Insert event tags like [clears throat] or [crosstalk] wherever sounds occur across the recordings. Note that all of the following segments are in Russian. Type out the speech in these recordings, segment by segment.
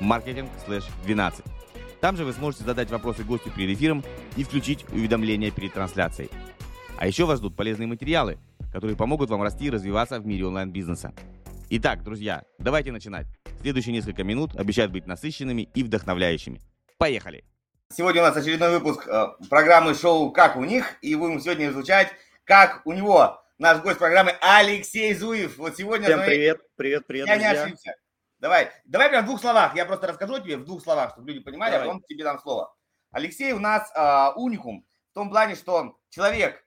marketing/12. Там же вы сможете задать вопросы гостю перед эфиром и включить уведомления перед трансляцией. А еще вас ждут полезные материалы, которые помогут вам расти и развиваться в мире онлайн-бизнеса. Итак, друзья, давайте начинать. Следующие несколько минут обещают быть насыщенными и вдохновляющими. Поехали! Сегодня у нас очередной выпуск программы шоу «Как у них», и будем сегодня изучать, как у него наш гость программы Алексей Зуев. Вот сегодня... Всем привет, привет, привет, Я друзья. не ошибся. Давай, давай прям в двух словах. Я просто расскажу тебе в двух словах, чтобы люди понимали, а давай. а потом тебе дам слово. Алексей у нас э, уникум в том плане, что человек,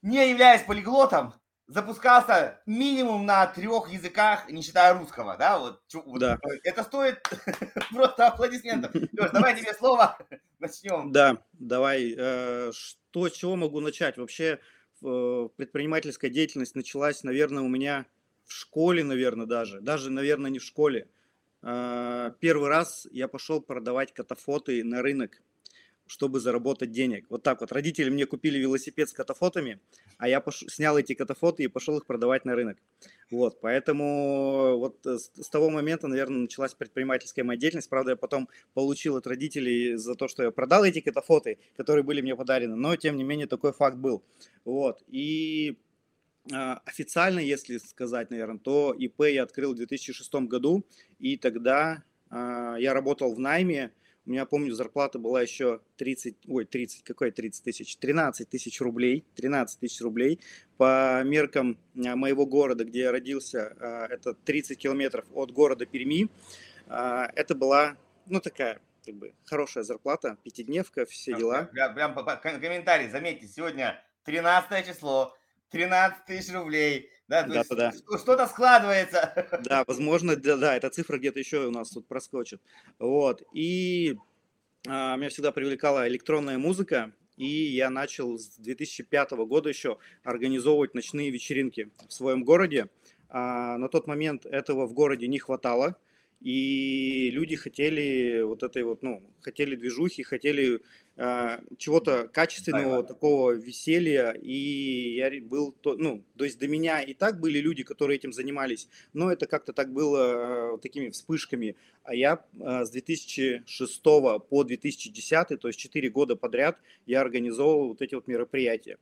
не являясь полиглотом, запускался минимум на трех языках, не считая русского, да? Вот, да. Это стоит [laughs] просто аплодисментов. Леш, давай тебе слово, [laughs] начнем. Да, давай. Э, что, с чего могу начать? Вообще э, предпринимательская деятельность началась, наверное, у меня в школе, наверное, даже, даже, наверное, не в школе. А, первый раз я пошел продавать катафоты на рынок, чтобы заработать денег. Вот так вот. Родители мне купили велосипед с катафотами, а я пош... снял эти катафоты и пошел их продавать на рынок. Вот, поэтому вот с, с того момента, наверное, началась предпринимательская моя деятельность. Правда, я потом получил от родителей за то, что я продал эти катафоты, которые были мне подарены, но тем не менее такой факт был. Вот, и официально, если сказать, наверное, то ИП я открыл в 2006 году, и тогда а, я работал в найме, у меня, помню, зарплата была еще 30, ой, 30, какой 30 тысяч? 13 тысяч рублей, 13 тысяч рублей. По меркам а, моего города, где я родился, это 30 километров от города Перми. Это была, ну, такая, как бы, хорошая зарплата, пятидневка, все дела. Прям комментарий, заметьте, сегодня 13 число, 13 тысяч рублей. Да, да, да. Что-то складывается. [laughs] Да, возможно, да, да, эта цифра где-то еще у нас тут проскочит. Вот. И а, меня всегда привлекала электронная музыка, и я начал с 2005 года еще организовывать ночные вечеринки в своем городе. А, на тот момент этого в городе не хватало и люди хотели вот этой вот, ну, хотели движухи, хотели э, чего-то качественного, да, такого веселья, и я был, то, ну, то есть до меня и так были люди, которые этим занимались, но это как-то так было э, такими вспышками, а я э, с 2006 по 2010, то есть 4 года подряд, я организовывал вот эти вот мероприятия.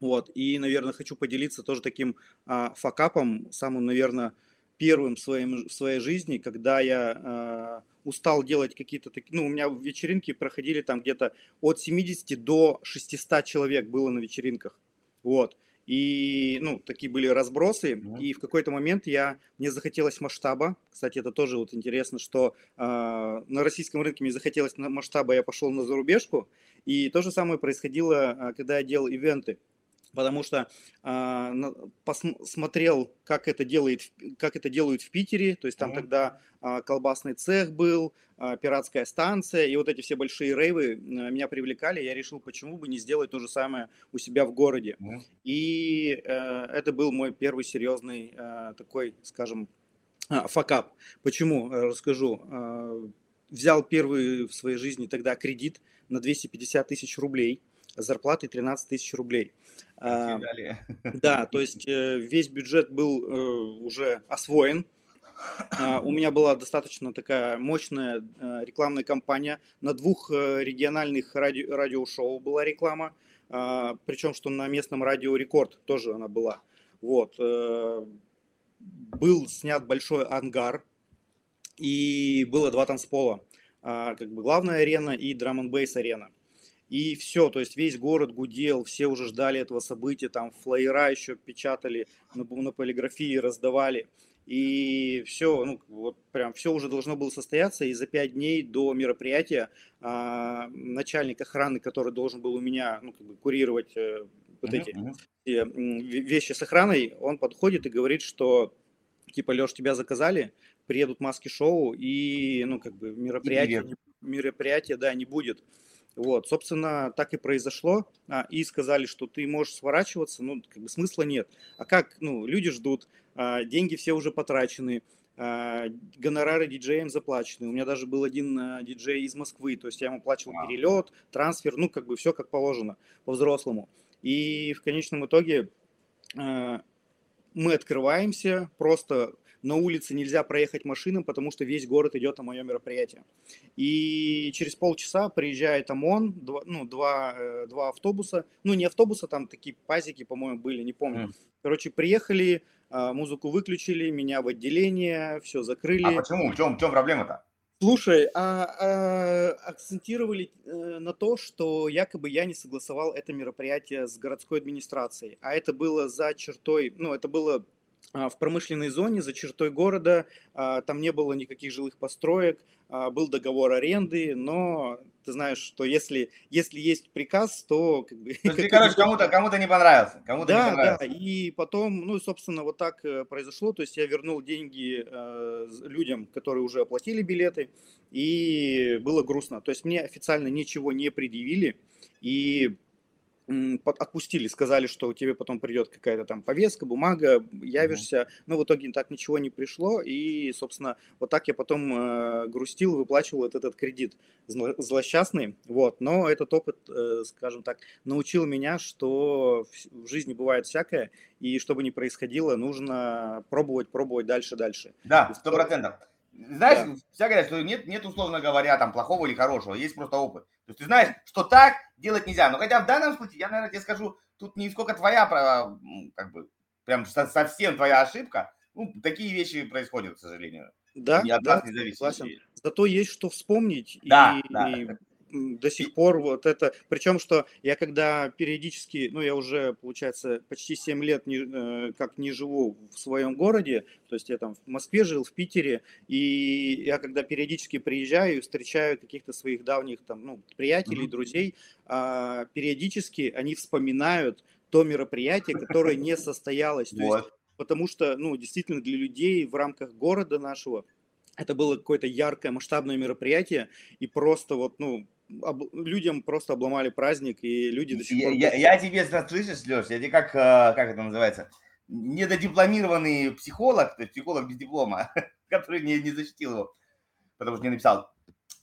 Вот, и, наверное, хочу поделиться тоже таким э, факапом, самым, наверное, первым своим, в своей жизни, когда я э, устал делать какие-то такие, ну, у меня вечеринки проходили там где-то от 70 до 600 человек было на вечеринках, вот, и, ну, такие были разбросы, mm-hmm. и в какой-то момент я, мне захотелось масштаба, кстати, это тоже вот интересно, что э, на российском рынке мне захотелось масштаба, я пошел на зарубежку, и то же самое происходило, когда я делал ивенты, потому что э, посмотрел, как это делает, как это делают в Питере, то есть там mm-hmm. тогда э, колбасный цех был, э, пиратская станция, и вот эти все большие рейвы э, меня привлекали, я решил, почему бы не сделать то же самое у себя в городе. Mm-hmm. И э, это был мой первый серьезный э, такой, скажем, э, факап. Почему? Расскажу. Э, взял первый в своей жизни тогда кредит на 250 тысяч рублей – зарплатой 13 тысяч рублей. А, да, то есть э, весь бюджет был э, уже освоен. А, у меня была достаточно такая мощная э, рекламная кампания. На двух региональных ради, радиошоу была реклама. А, Причем, что на местном радио Рекорд тоже она была. Вот. Был снят большой ангар, и было два танцпола. Как бы главная арена и драм н арена. И все, то есть весь город гудел, все уже ждали этого события, там флайера еще печатали, на, на полиграфии раздавали. И все, ну, вот прям все уже должно было состояться. И за пять дней до мероприятия а, начальник охраны, который должен был у меня ну, как бы курировать э, вот эти uh-huh. вещи с охраной, он подходит и говорит, что типа, Леш, тебя заказали, приедут маски-шоу, и, ну, как бы мероприятие, мероприятие, да, не будет. Вот, собственно, так и произошло. А, и сказали, что ты можешь сворачиваться, ну, как бы смысла нет. А как, ну, люди ждут, а, деньги все уже потрачены, а, гонорары диджеям заплачены. У меня даже был один а, диджей из Москвы, то есть я ему плачил wow. перелет, трансфер, ну, как бы все как положено, по-взрослому. И в конечном итоге а, мы открываемся, просто на улице нельзя проехать машинам, потому что весь город идет на мое мероприятие. И через полчаса приезжает ОМОН, два, ну, два, э, два автобуса, ну, не автобуса, там такие пазики, по-моему, были, не помню. Mm. Короче, приехали, а, музыку выключили, меня в отделение, все закрыли. А почему? В чем, в чем проблема-то? Слушай, а, а, акцентировали э, на то, что якобы я не согласовал это мероприятие с городской администрацией, а это было за чертой, ну, это было в промышленной зоне за чертой города, а, там не было никаких жилых построек, а, был договор аренды, но ты знаешь, что если, если есть приказ, то... Как бы, [laughs] то есть, короче, кому-то кому не понравился. Кому да, не понравился. да, и потом, ну, собственно, вот так э, произошло, то есть я вернул деньги э, людям, которые уже оплатили билеты, и было грустно. То есть мне официально ничего не предъявили, и отпустили, сказали, что тебе потом придет какая-то там повестка, бумага, явишься, mm-hmm. но в итоге так ничего не пришло, и, собственно, вот так я потом э, грустил, выплачивал вот этот кредит зло- злосчастный, вот, но этот опыт, э, скажем так, научил меня, что в, жизни бывает всякое, и что бы ни происходило, нужно пробовать, пробовать дальше, дальше. Да, сто процентов. Знаешь, да. все говорят, что нет, нет, условно говоря, там плохого или хорошего, есть просто опыт. То есть ты знаешь, что так делать нельзя. Но хотя в данном случае, я, наверное, тебе скажу, тут не сколько твоя, как бы, прям совсем твоя ошибка. Ну, такие вещи происходят, к сожалению. Да, не от да, нас не зависит. Зато есть что вспомнить. Да, и, да. И до сих пор вот это, причем что я когда периодически, ну я уже, получается, почти 7 лет не, э, как не живу в своем городе, то есть я там в Москве жил, в Питере, и я когда периодически приезжаю и встречаю каких-то своих давних там, ну, приятелей, mm-hmm. друзей, а, периодически они вспоминают то мероприятие, которое не состоялось. То есть, потому что, ну, действительно, для людей в рамках города нашего это было какое-то яркое масштабное мероприятие, и просто вот, ну, об, людям просто обломали праздник, и люди до сих пор... Я, я, я тебе слышишь, Леш, я тебе как, э, как это называется, недодипломированный психолог, то есть психолог без диплома, [laughs] который не, не защитил его, потому что не написал.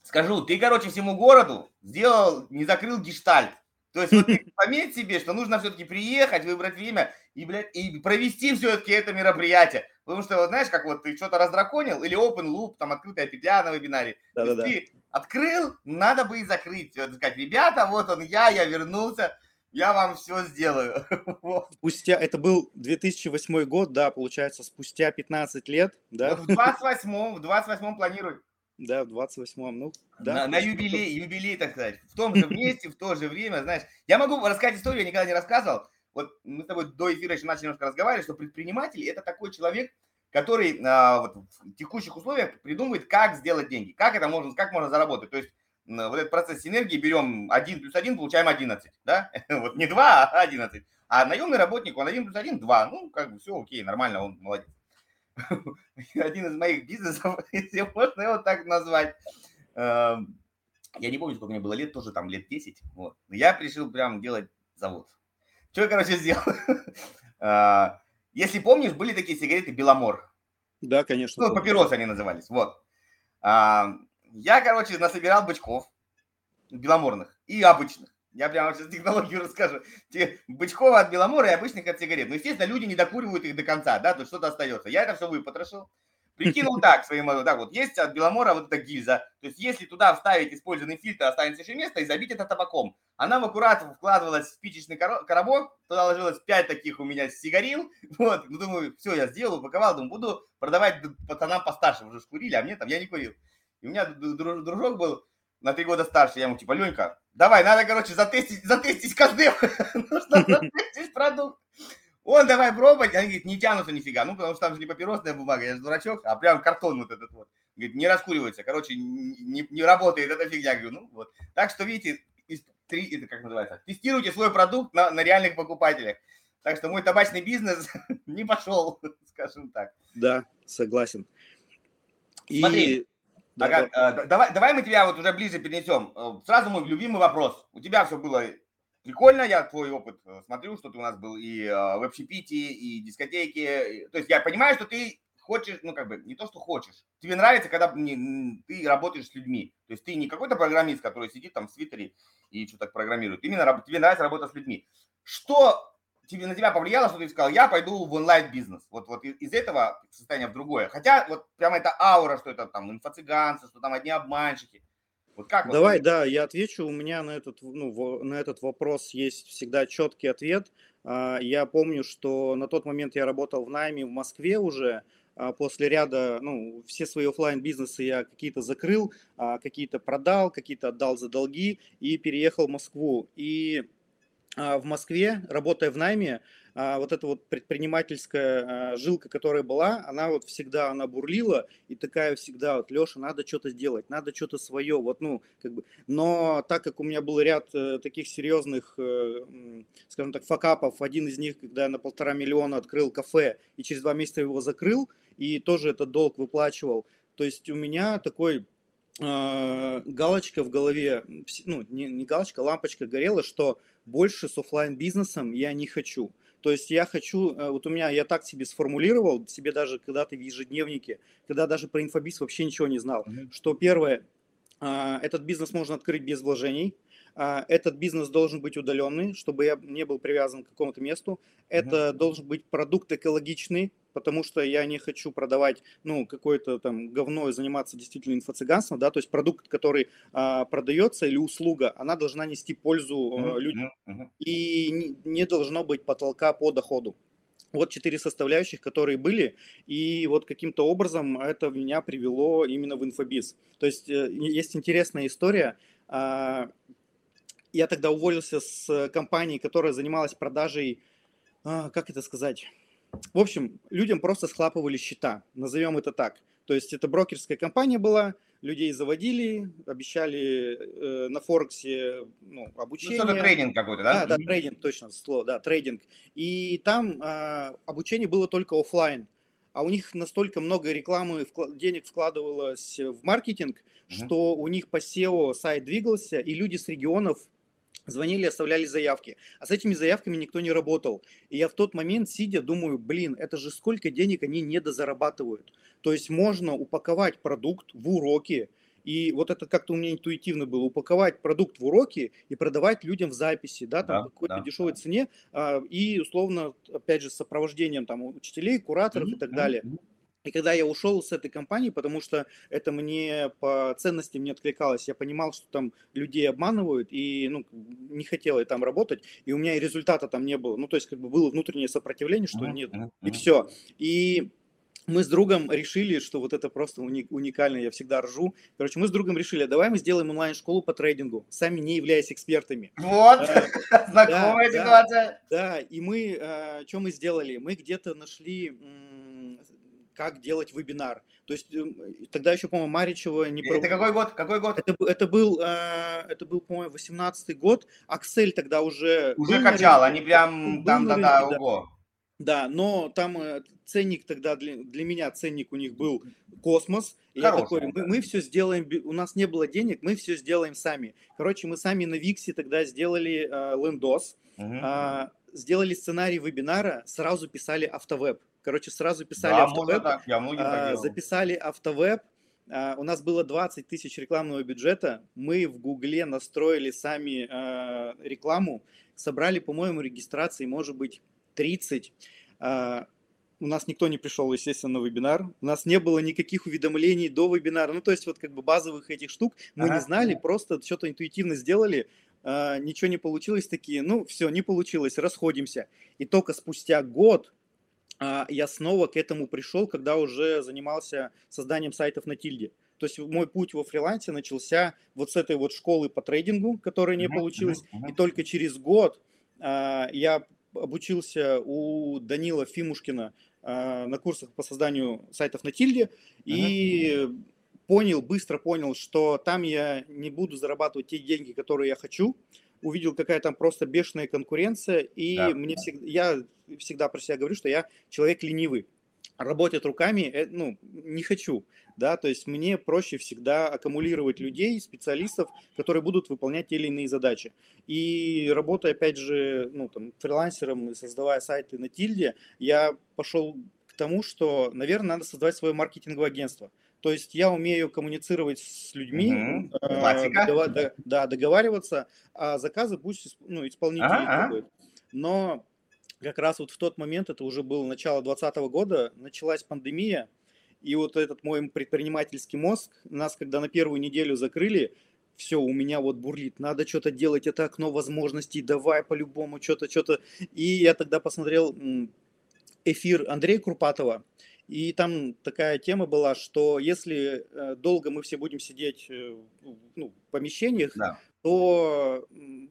Скажу, ты, короче, всему городу сделал, не закрыл гештальт. То есть вот пометь себе, что нужно все-таки приехать, выбрать время и, блядь, и провести все-таки это мероприятие. Потому что, вот, знаешь, как вот ты что-то раздраконил, или open loop, там открытая петля на вебинаре. Да-да-да. Ты открыл, надо бы и закрыть. Вот, сказать, ребята, вот он я, я вернулся, я вам все сделаю. [laughs] Спустя, это был 2008 год, да, получается, спустя 15 лет, да? Вот в 28-м, в 28-м планирую. Да, в 28-м, ну, да. На, на юбилей, юбилей, так сказать. В том же месте, в то же время, знаешь. Я могу рассказать историю, я никогда не рассказывал вот мы с тобой до эфира еще начали немножко разговаривать, что предприниматель – это такой человек, который а, вот, в текущих условиях придумывает, как сделать деньги, как это можно, как можно заработать. То есть вот этот процесс синергии берем 1 плюс 1, получаем 11, да? [laughs] Вот не 2, а 11. А наемный работник, он 1 плюс 1, 2. Ну, как бы все окей, нормально, он молодец. [laughs] Один из моих бизнесов, [laughs] если можно его так назвать, эм, я не помню, сколько мне было лет, тоже там лет 10. Вот. Я решил прям делать завод. Что я, короче, [laughs] сделал? А, если помнишь, были такие сигареты Беломор. Да, конечно. Ну, папиросы они назывались. Вот. А, я, короче, насобирал бычков беломорных и обычных. Я прямо сейчас технологию расскажу. Бычкова от беломора и обычных от сигарет. Ну, естественно, люди не докуривают их до конца, да, тут что-то остается. Я это все выпотрошил. Прикинул [laughs] так своим, так вот, есть от Беломора вот эта гильза, то есть если туда вставить использованный фильтр, останется еще место и забить это табаком. Она в аккурат вкладывалась в спичечный коробок, туда ложилось 5 таких у меня сигарил, [laughs] вот, ну думаю, все, я сделал, упаковал, думаю, буду продавать пацанам постарше, уже курили, а мне там, я не курил. И у меня дружок был на три года старше, я ему типа, Ленька, давай, надо, короче, затестить, затестить каждый, [laughs] нужно [laughs] затестить продукт. Он давай пробовать. Они говорят, не тянутся нифига. Ну, потому что там же не папиросная бумага, я же дурачок, а прям картон вот этот вот. Говорит, не раскуривается. Короче, не, не работает эта фигня. Говорю, ну вот. Так что, видите, три, это как называется, тестируйте свой продукт на, на реальных покупателях. Так что мой табачный бизнес [laughs] не пошел, скажем так. Да, согласен. Смотри, да. Э, давай, давай мы тебя вот уже ближе перенесем. Э, сразу мой любимый вопрос. У тебя все было прикольно, я твой опыт э, смотрю, что ты у нас был и в общепите, и дискотеки. То есть я понимаю, что ты хочешь, ну как бы не то, что хочешь. Тебе нравится, когда не, ты работаешь с людьми. То есть ты не какой-то программист, который сидит там в свитере и что-то программирует. Именно тебе нравится работа с людьми. Что тебе, на тебя повлияло, что ты сказал, я пойду в онлайн-бизнес. Вот, вот из этого состояния в другое. Хотя вот прямо это аура, что это там инфо-цыганцы, что там одни обманщики. Вот как Давай, вот, да, я отвечу. У меня на этот, ну, на этот вопрос есть всегда четкий ответ. А, я помню, что на тот момент я работал в найме в Москве уже, а, после ряда, ну, все свои офлайн бизнесы я какие-то закрыл, а, какие-то продал, какие-то отдал за долги и переехал в Москву. И в Москве, работая в найме, а, вот эта вот предпринимательская а, жилка, которая была, она вот всегда, она бурлила, и такая всегда, вот, Леша, надо что-то сделать, надо что-то свое, вот, ну, как бы, но так как у меня был ряд э, таких серьезных, э, скажем так, факапов, один из них, когда я на полтора миллиона открыл кафе, и через два месяца его закрыл, и тоже этот долг выплачивал, то есть у меня такой галочка в голове, ну, не, не галочка, лампочка горела, что больше с офлайн бизнесом я не хочу. То есть я хочу, э, вот у меня, я так себе сформулировал, себе даже когда-то в ежедневнике, когда даже про инфобиз вообще ничего не знал, mm-hmm. что первое, а, этот бизнес можно открыть без вложений, а, этот бизнес должен быть удаленный, чтобы я не был привязан к какому-то месту. Это mm-hmm. должен быть продукт экологичный, потому что я не хочу продавать, ну, какое-то там говно и заниматься действительно инфо-цыганством, да, то есть продукт, который а, продается или услуга, она должна нести пользу mm-hmm. людям mm-hmm. и не, не должно быть потолка по доходу. Вот четыре составляющих, которые были, и вот каким-то образом это меня привело именно в инфобиз. То есть э, есть интересная история. А, я тогда уволился с компании, которая занималась продажей, а, как это сказать, в общем, людям просто схлапывали счета, назовем это так. То есть это брокерская компания была, людей заводили, обещали э, на Форексе ну, обучение. Ну, это трейдинг какой-то, да? Да, да, трейдинг, точно слово, да, трейдинг. И там э, обучение было только офлайн, а у них настолько много рекламы, денег вкладывалось в маркетинг, uh-huh. что у них по SEO сайт двигался, и люди с регионов звонили, оставляли заявки. А с этими заявками никто не работал. И я в тот момент, сидя, думаю, блин, это же сколько денег они недозарабатывают. То есть можно упаковать продукт в уроки, и вот это как-то у меня интуитивно было, упаковать продукт в уроки и продавать людям в записи, да, там да, какой-то да, дешевой да. цене, а, и условно, опять же, с сопровождением там учителей, кураторов mm-hmm. и так далее. Mm-hmm. И когда я ушел с этой компании, потому что это мне по ценностям не откликалось, я понимал, что там людей обманывают, и ну, не хотел я там работать, и у меня и результата там не было. Ну, то есть, как бы было внутреннее сопротивление, что нет, и все. И мы с другом решили, что вот это просто уникально, я всегда ржу. Короче, мы с другом решили, давай мы сделаем онлайн-школу по трейдингу, сами не являясь экспертами. Вот, э, [laughs] знакомая ситуация. Да, и мы, э, что мы сделали? Мы где-то нашли как делать вебинар. То есть эм, тогда еще, по-моему, Маричева не... Это какой год? Какой год? Это, это был, э, это был, по-моему, 18 год. Аксель тогда уже... Уже качал, они прям там, да, да, ого. Да, но там э, ценник тогда для, для меня ценник у них был космос. И я такой, мы, мы все сделаем, у нас не было денег, мы все сделаем сами. Короче, мы сами на Виксе тогда сделали э, лендос, угу. э, сделали сценарий вебинара, сразу писали автовеб. Короче, сразу писали да, автовеб, так, я а, записали автовеб, а, у нас было 20 тысяч рекламного бюджета, мы в Гугле настроили сами а, рекламу, собрали, по-моему, регистрации, может быть, 30. А, у нас никто не пришел, естественно, на вебинар. У нас не было никаких уведомлений до вебинара. Ну, то есть вот как бы базовых этих штук мы ага. не знали, просто что-то интуитивно сделали, ничего не получилось, такие, ну, все, не получилось, расходимся. И только спустя год я снова к этому пришел, когда уже занимался созданием сайтов на тильде. То есть мой путь во фрилансе начался вот с этой вот школы по трейдингу, которая не получилась, и только через год а, я обучился у Данила Фимушкина а, на курсах по созданию сайтов на тильде, и понял, быстро понял, что там я не буду зарабатывать те деньги, которые я хочу, увидел, какая там просто бешеная конкуренция, и да. мне всегда, я всегда про себя говорю, что я человек ленивый. работать руками, э, ну, не хочу, да, то есть мне проще всегда аккумулировать людей, специалистов, которые будут выполнять те или иные задачи. И работая, опять же, ну, там, фрилансером и создавая сайты на Тильде, я пошел к тому, что, наверное, надо создавать свое маркетинговое агентство. То есть я умею коммуницировать с людьми, угу. э, договар, да, договариваться, а заказы пусть ну, исполнитель ага, Но как раз вот в тот момент, это уже было начало 2020 года, началась пандемия, и вот этот мой предпринимательский мозг, нас когда на первую неделю закрыли, все, у меня вот бурлит, надо что-то делать, это окно возможностей, давай по-любому что-то, что-то. И я тогда посмотрел эфир Андрея Курпатова, и там такая тема была, что если э, долго мы все будем сидеть э, ну, в помещениях, да то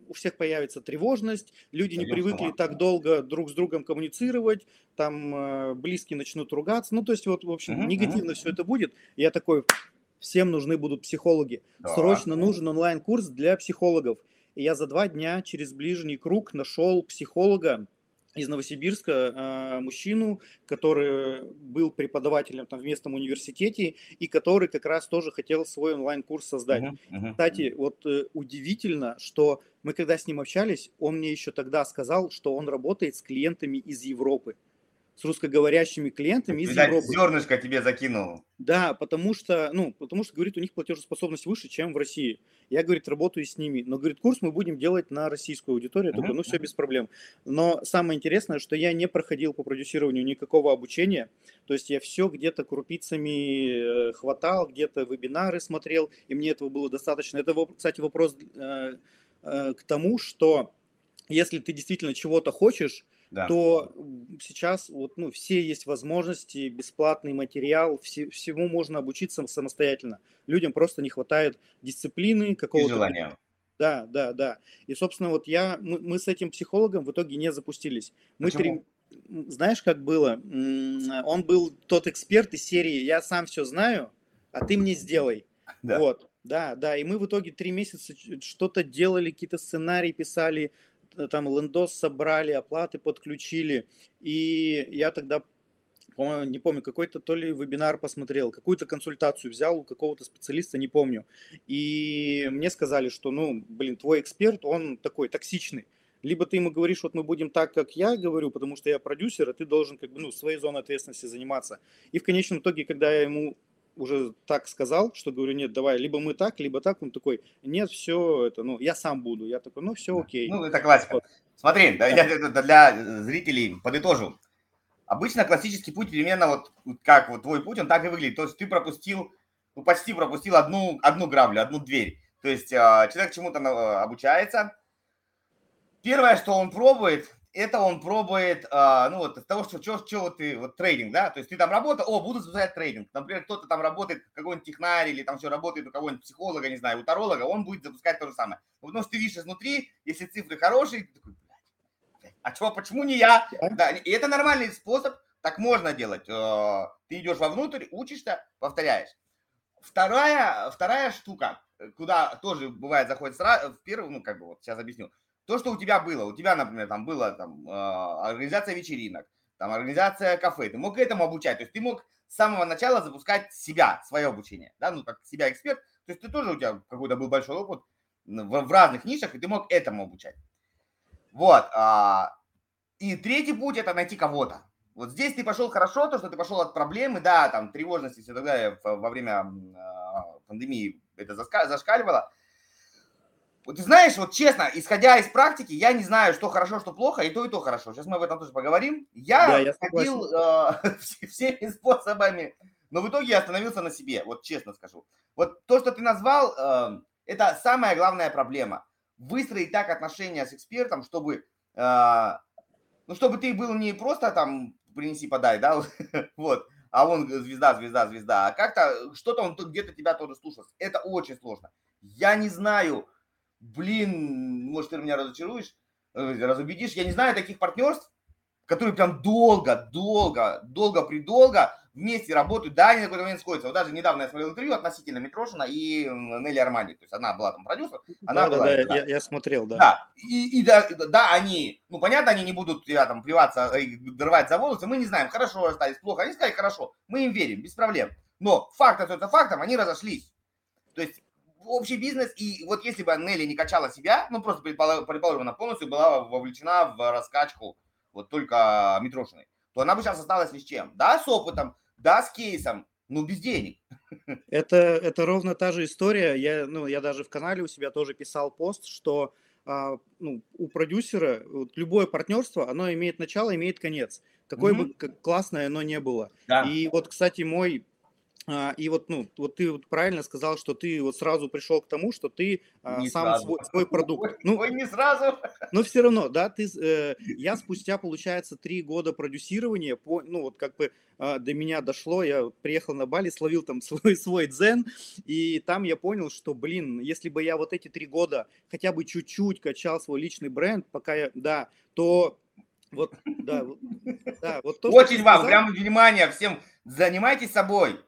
у всех появится тревожность, люди не привыкли так долго друг с другом коммуницировать, там э, близкие начнут ругаться, ну то есть вот в общем угу, негативно угу. все это будет. Я такой, всем нужны будут психологи, да. срочно нужен онлайн-курс для психологов. И я за два дня через ближний круг нашел психолога, из Новосибирска э, мужчину, который был преподавателем там в местном университете и который как раз тоже хотел свой онлайн-курс создать. Uh-huh, uh-huh. Кстати, вот э, удивительно, что мы когда с ним общались, он мне еще тогда сказал, что он работает с клиентами из Европы с русскоговорящими клиентами из Видать, Европы. зернышко тебе закинул. Да, потому что, ну, потому что, говорит, у них платежеспособность выше, чем в России. Я, говорит, работаю с ними. Но, говорит, курс мы будем делать на российскую аудиторию. Uh-huh. ну, все без проблем. Но самое интересное, что я не проходил по продюсированию никакого обучения. То есть я все где-то крупицами э, хватал, где-то вебинары смотрел, и мне этого было достаточно. Это, кстати, вопрос э, э, к тому, что если ты действительно чего-то хочешь, да. то сейчас вот, ну, все есть возможности, бесплатный материал, все, всему можно обучиться самостоятельно. Людям просто не хватает дисциплины, какого-то... И желания. Да, да, да. И, собственно, вот я, мы, мы с этим психологом в итоге не запустились. Мы три, знаешь, как было? Он был тот эксперт из серии «Я сам все знаю, а ты мне сделай». Да. Вот. Да, да, и мы в итоге три месяца что-то делали, какие-то сценарии писали, там лендос собрали, оплаты подключили. И я тогда, по-моему, не помню, какой-то то ли вебинар посмотрел, какую-то консультацию взял у какого-то специалиста, не помню. И мне сказали, что, ну, блин, твой эксперт, он такой токсичный. Либо ты ему говоришь, вот мы будем так, как я говорю, потому что я продюсер, а ты должен как бы, ну, своей зоной ответственности заниматься. И в конечном итоге, когда я ему уже так сказал, что говорю, нет, давай, либо мы так, либо так. Он такой, нет, все, это, ну, я сам буду. Я такой, ну, все окей. Ну, это классика. Вот. Смотри, да, я для зрителей подытожу. Обычно классический путь примерно вот как вот твой путь, он так и выглядит. То есть ты пропустил, ну, почти пропустил одну, одну граблю, одну дверь. То есть а, человек чему-то обучается. Первое, что он пробует, это он пробует, а, ну вот, того, что, что, что вот ты, вот трейдинг, да, то есть ты там работаешь, о, буду запускать трейдинг, например, кто-то там работает, какой-нибудь технарь или там все работает у кого-нибудь психолога, не знаю, у таролога, он будет запускать то же самое. Потому что ты видишь изнутри, если цифры хорошие, ты такой, а чего, почему не я? Да, и это нормальный способ, так можно делать. Э, ты идешь вовнутрь, учишься, повторяешь. Вторая, вторая штука, куда тоже бывает заходит сразу, в первую, ну, как бы вот сейчас объясню, то, что у тебя было, у тебя, например, там была там, а, организация вечеринок, там организация кафе, ты мог этому обучать, то есть ты мог с самого начала запускать себя, свое обучение, да, ну, как себя эксперт, то есть ты тоже, у тебя какой-то был большой опыт в, в разных нишах, и ты мог этому обучать. Вот. А, и третий путь – это найти кого-то. Вот здесь ты пошел хорошо, то, что ты пошел от проблемы, да, там, тревожности и все так во время а, пандемии это зашкаливало, ты знаешь, вот честно, исходя из практики, я не знаю, что хорошо, что плохо, и то, и то хорошо. Сейчас мы об этом тоже поговорим. Я, да, я ходил э, [laughs] всеми способами, но в итоге я остановился на себе, вот честно скажу. Вот то, что ты назвал, э, это самая главная проблема. Выстроить так отношения с экспертом, чтобы, э, ну, чтобы ты был не просто там принеси, подай, да, [laughs] вот, а он звезда, звезда, звезда, а как-то что-то он где-то тебя тоже слушал. Это очень сложно. Я не знаю, блин, может, ты меня разочаруешь, э, разубедишь. Я не знаю таких партнерств, которые прям долго, долго, долго, придолго вместе работают, да, они на какой-то момент сходятся. Вот даже недавно я смотрел интервью относительно Митрошина и Нелли Арманди, то есть она была там продюсер, она да, была... Да, да, я, я смотрел, да. Да, и, и да, да, они, ну, понятно, они не будут я, там плеваться и дрывать за волосы, мы не знаем, хорошо остались, плохо, они сказали, хорошо, мы им верим, без проблем. Но факт остается фактом, они разошлись. То есть общий бизнес, и вот если бы Нелли не качала себя, ну, просто предположим, она полностью была вовлечена в раскачку вот только Митрошиной, то она бы сейчас осталась ни с чем. Да, с опытом, да, с кейсом, ну, без денег. [laughs] Это, это ровно та же история. Я, ну, я даже в канале у себя тоже писал пост, что а, ну, у продюсера вот, любое партнерство, оно имеет начало, имеет конец. Какое mm-hmm. бы классное оно не было. Да. И вот, кстати, мой и вот, ну, вот ты вот правильно сказал, что ты вот сразу пришел к тому, что ты а, не сам свой, свой продукт. Ну, Ой, не сразу. Но все равно, да, ты, э, я спустя, получается, три года продюсирования, по, ну, вот как бы э, до меня дошло, я приехал на Бали, словил там [laughs] свой, свой дзен, и там я понял, что, блин, если бы я вот эти три года хотя бы чуть-чуть качал свой личный бренд, пока я, да, то вот, да, вот, да, вот то, Очень вам, сказал, прям внимание всем, занимайтесь собой.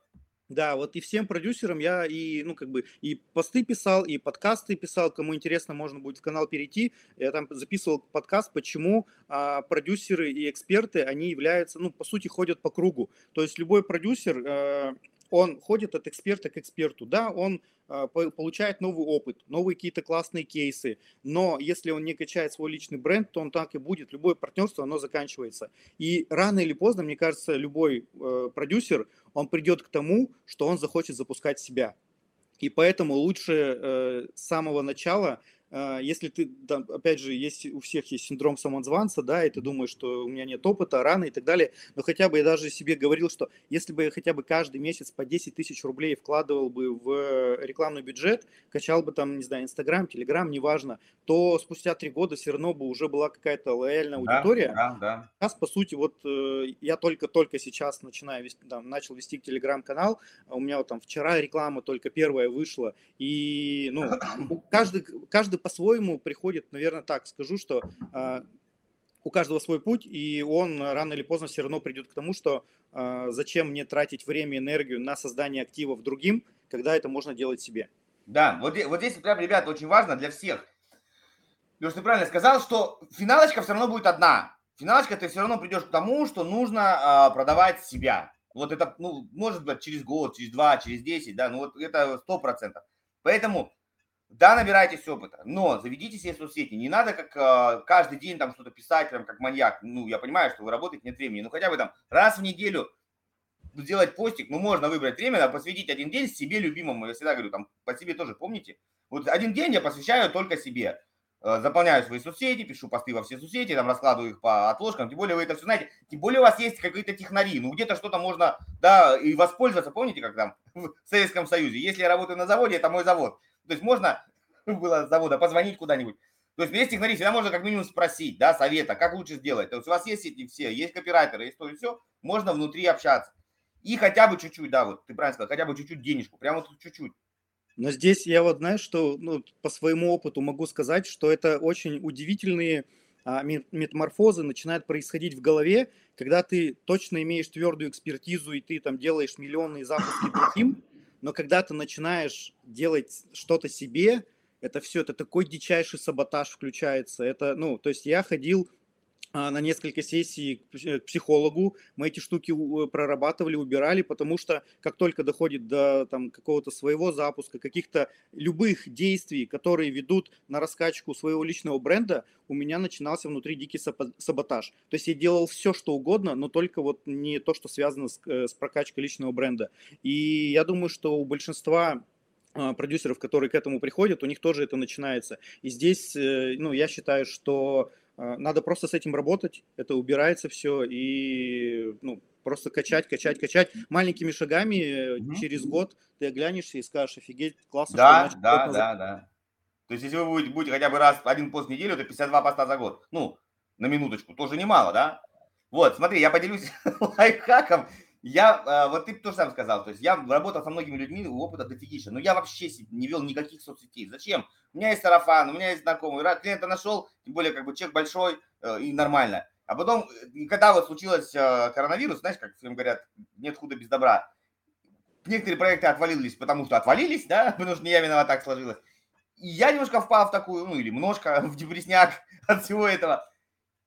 Да, вот и всем продюсерам я и, ну, как бы, и посты писал, и подкасты писал. Кому интересно, можно будет в канал перейти. Я там записывал подкаст, почему а, продюсеры и эксперты, они являются, ну, по сути, ходят по кругу. То есть любой продюсер, а, он ходит от эксперта к эксперту. Да, он а, получает новый опыт, новые какие-то классные кейсы, но если он не качает свой личный бренд, то он так и будет. Любое партнерство, оно заканчивается. И рано или поздно, мне кажется, любой э, продюсер, он придет к тому, что он захочет запускать себя. И поэтому лучше э, с самого начала если ты, там, опять же, есть у всех есть синдром самозванца, да, и ты думаешь, что у меня нет опыта, рано и так далее, но хотя бы я даже себе говорил, что если бы я хотя бы каждый месяц по 10 тысяч рублей вкладывал бы в рекламный бюджет, качал бы там, не знаю, Инстаграм, Телеграм, неважно, то спустя три года все равно бы уже была какая-то лояльная аудитория. Да, да. Сейчас, по сути, вот э, я только-только сейчас начинаю вести, там, начал вести Телеграм-канал, у меня вот там вчера реклама только первая вышла, и, ну, [coughs] каждый, каждый по-своему приходит, наверное, так скажу, что э, у каждого свой путь, и он рано или поздно все равно придет к тому, что э, зачем мне тратить время и энергию на создание активов другим, когда это можно делать себе. Да, вот, вот здесь прям, ребята, очень важно для всех. Леш, ты правильно сказал, что финалочка все равно будет одна. Финалочка ты все равно придешь к тому, что нужно э, продавать себя. Вот это, ну, может быть, через год, через два, через десять, да, ну вот это сто процентов. Поэтому да, набирайтесь опыта, но заведите себе соцсети. Не надо как э, каждый день там что-то писать, прям как маньяк. Ну, я понимаю, что вы работаете, нет времени. Ну, хотя бы там раз в неделю сделать постик, ну, можно выбрать время, да, посвятить один день себе любимому. Я всегда говорю, там, по себе тоже помните. Вот один день я посвящаю только себе. Э, заполняю свои соцсети, пишу посты во все соцсети, там раскладываю их по отложкам. Тем более вы это все знаете. Тем более у вас есть какие-то технари. Ну, где-то что-то можно, да, и воспользоваться. Помните, как там [laughs] в Советском Союзе? Если я работаю на заводе, это мой завод. То есть можно было с завода позвонить куда-нибудь. То есть есть технари, всегда можно как минимум спросить, да, совета, как лучше сделать. То есть у вас есть эти все, есть копирайтеры, есть то и все, можно внутри общаться. И хотя бы чуть-чуть, да, вот ты правильно сказал, хотя бы чуть-чуть денежку, прямо вот чуть-чуть. Но здесь я вот, знаешь, что ну, по своему опыту могу сказать, что это очень удивительные а, метаморфозы начинают происходить в голове, когда ты точно имеешь твердую экспертизу и ты там делаешь миллионные запуски другим, но когда ты начинаешь делать что-то себе, это все, это такой дичайший саботаж включается. Это, ну, то есть я ходил на несколько сессий э, к психологу. Мы эти штуки прорабатывали, убирали, потому что как только доходит до там, какого-то своего запуска, каких-то любых действий, которые ведут на раскачку своего личного бренда, у меня начинался внутри дикий саботаж. То есть я делал все, что угодно, но только вот не то, что связано с, э, с прокачкой личного бренда. И я думаю, что у большинства а, продюсеров, которые к этому приходят, у них тоже это начинается. И здесь, э, ну, я считаю, что а, надо просто с этим работать, это убирается все и ну, просто качать, качать, качать маленькими шагами. Mm-hmm. Через год ты оглянешься и скажешь, офигеть, классно. Да, что да, да, да. То есть если вы будете, будете хотя бы раз один пост в неделю, это 52 поста за год. Ну, на минуточку, тоже немало, да? Вот, смотри, я поделюсь [laughs] лайфхаком. Я, а, вот ты тоже сам сказал, то есть я работал со многими людьми, опыта дофигища, но я вообще не вел никаких соцсетей. Зачем? У меня есть сарафан, у меня есть знакомый, клиента нашел, тем более как бы чек большой э, и нормально. А потом, э, когда вот случилось э, коронавирус, знаешь, как всем говорят, нет худа без добра. Некоторые проекты отвалились, потому что отвалились, да, [laughs] потому что не я виноват, так сложилось. И я немножко впал в такую, ну или немножко [laughs] в депресняк от всего этого.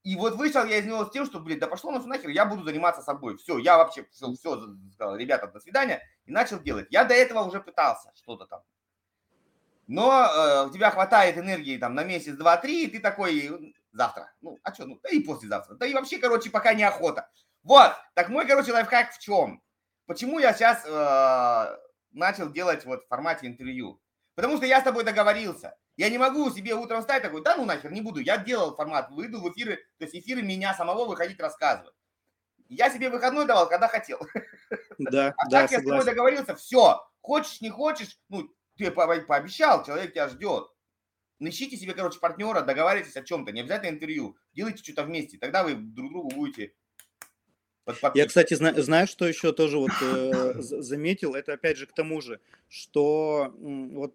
И вот вышел я из него с тем, что, блин, да пошло на нахер, я буду заниматься собой. Все, я вообще все, все сказал, ребята, до свидания, и начал делать. Я до этого уже пытался что-то там. Но э, у тебя хватает энергии там на месяц, два, три, и ты такой, завтра. Ну, а что, ну, да и послезавтра. Да и вообще, короче, пока не охота. Вот, так мой, короче, лайфхак в чем? Почему я сейчас э, начал делать вот в формате интервью? Потому что я с тобой договорился. Я не могу себе утром встать такой, да ну нахер, не буду. Я делал формат, выйду в эфиры, то есть эфиры меня самого выходить рассказывать. Я себе выходной давал, когда хотел. Да, а да, так я с тобой договорился, все. Хочешь, не хочешь, ну, ты пообещал, человек тебя ждет. Ищите себе, короче, партнера, договаривайтесь о чем-то, не обязательно интервью, делайте что-то вместе, тогда вы друг другу будете я, кстати, знаю, знаю, что еще тоже вот э, заметил, это опять же к тому же, что вот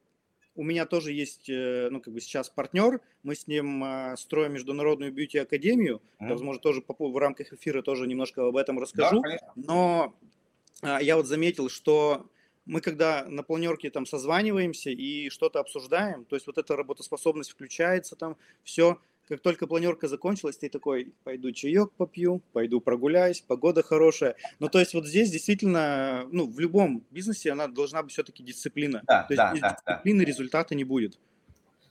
у меня тоже есть, э, ну, как бы сейчас партнер, мы с ним э, строим международную бьюти-академию, mm-hmm. возможно, тоже в рамках эфира тоже немножко об этом расскажу, да, но э, я вот заметил, что мы когда на планерке там созваниваемся и что-то обсуждаем, то есть вот эта работоспособность включается там, все, как только планерка закончилась, ты такой, пойду чаек попью, пойду прогуляюсь, погода хорошая. Ну, то есть вот здесь действительно, ну, в любом бизнесе она должна быть все-таки дисциплина. Да, то да, есть да, дисциплины да. результата не будет.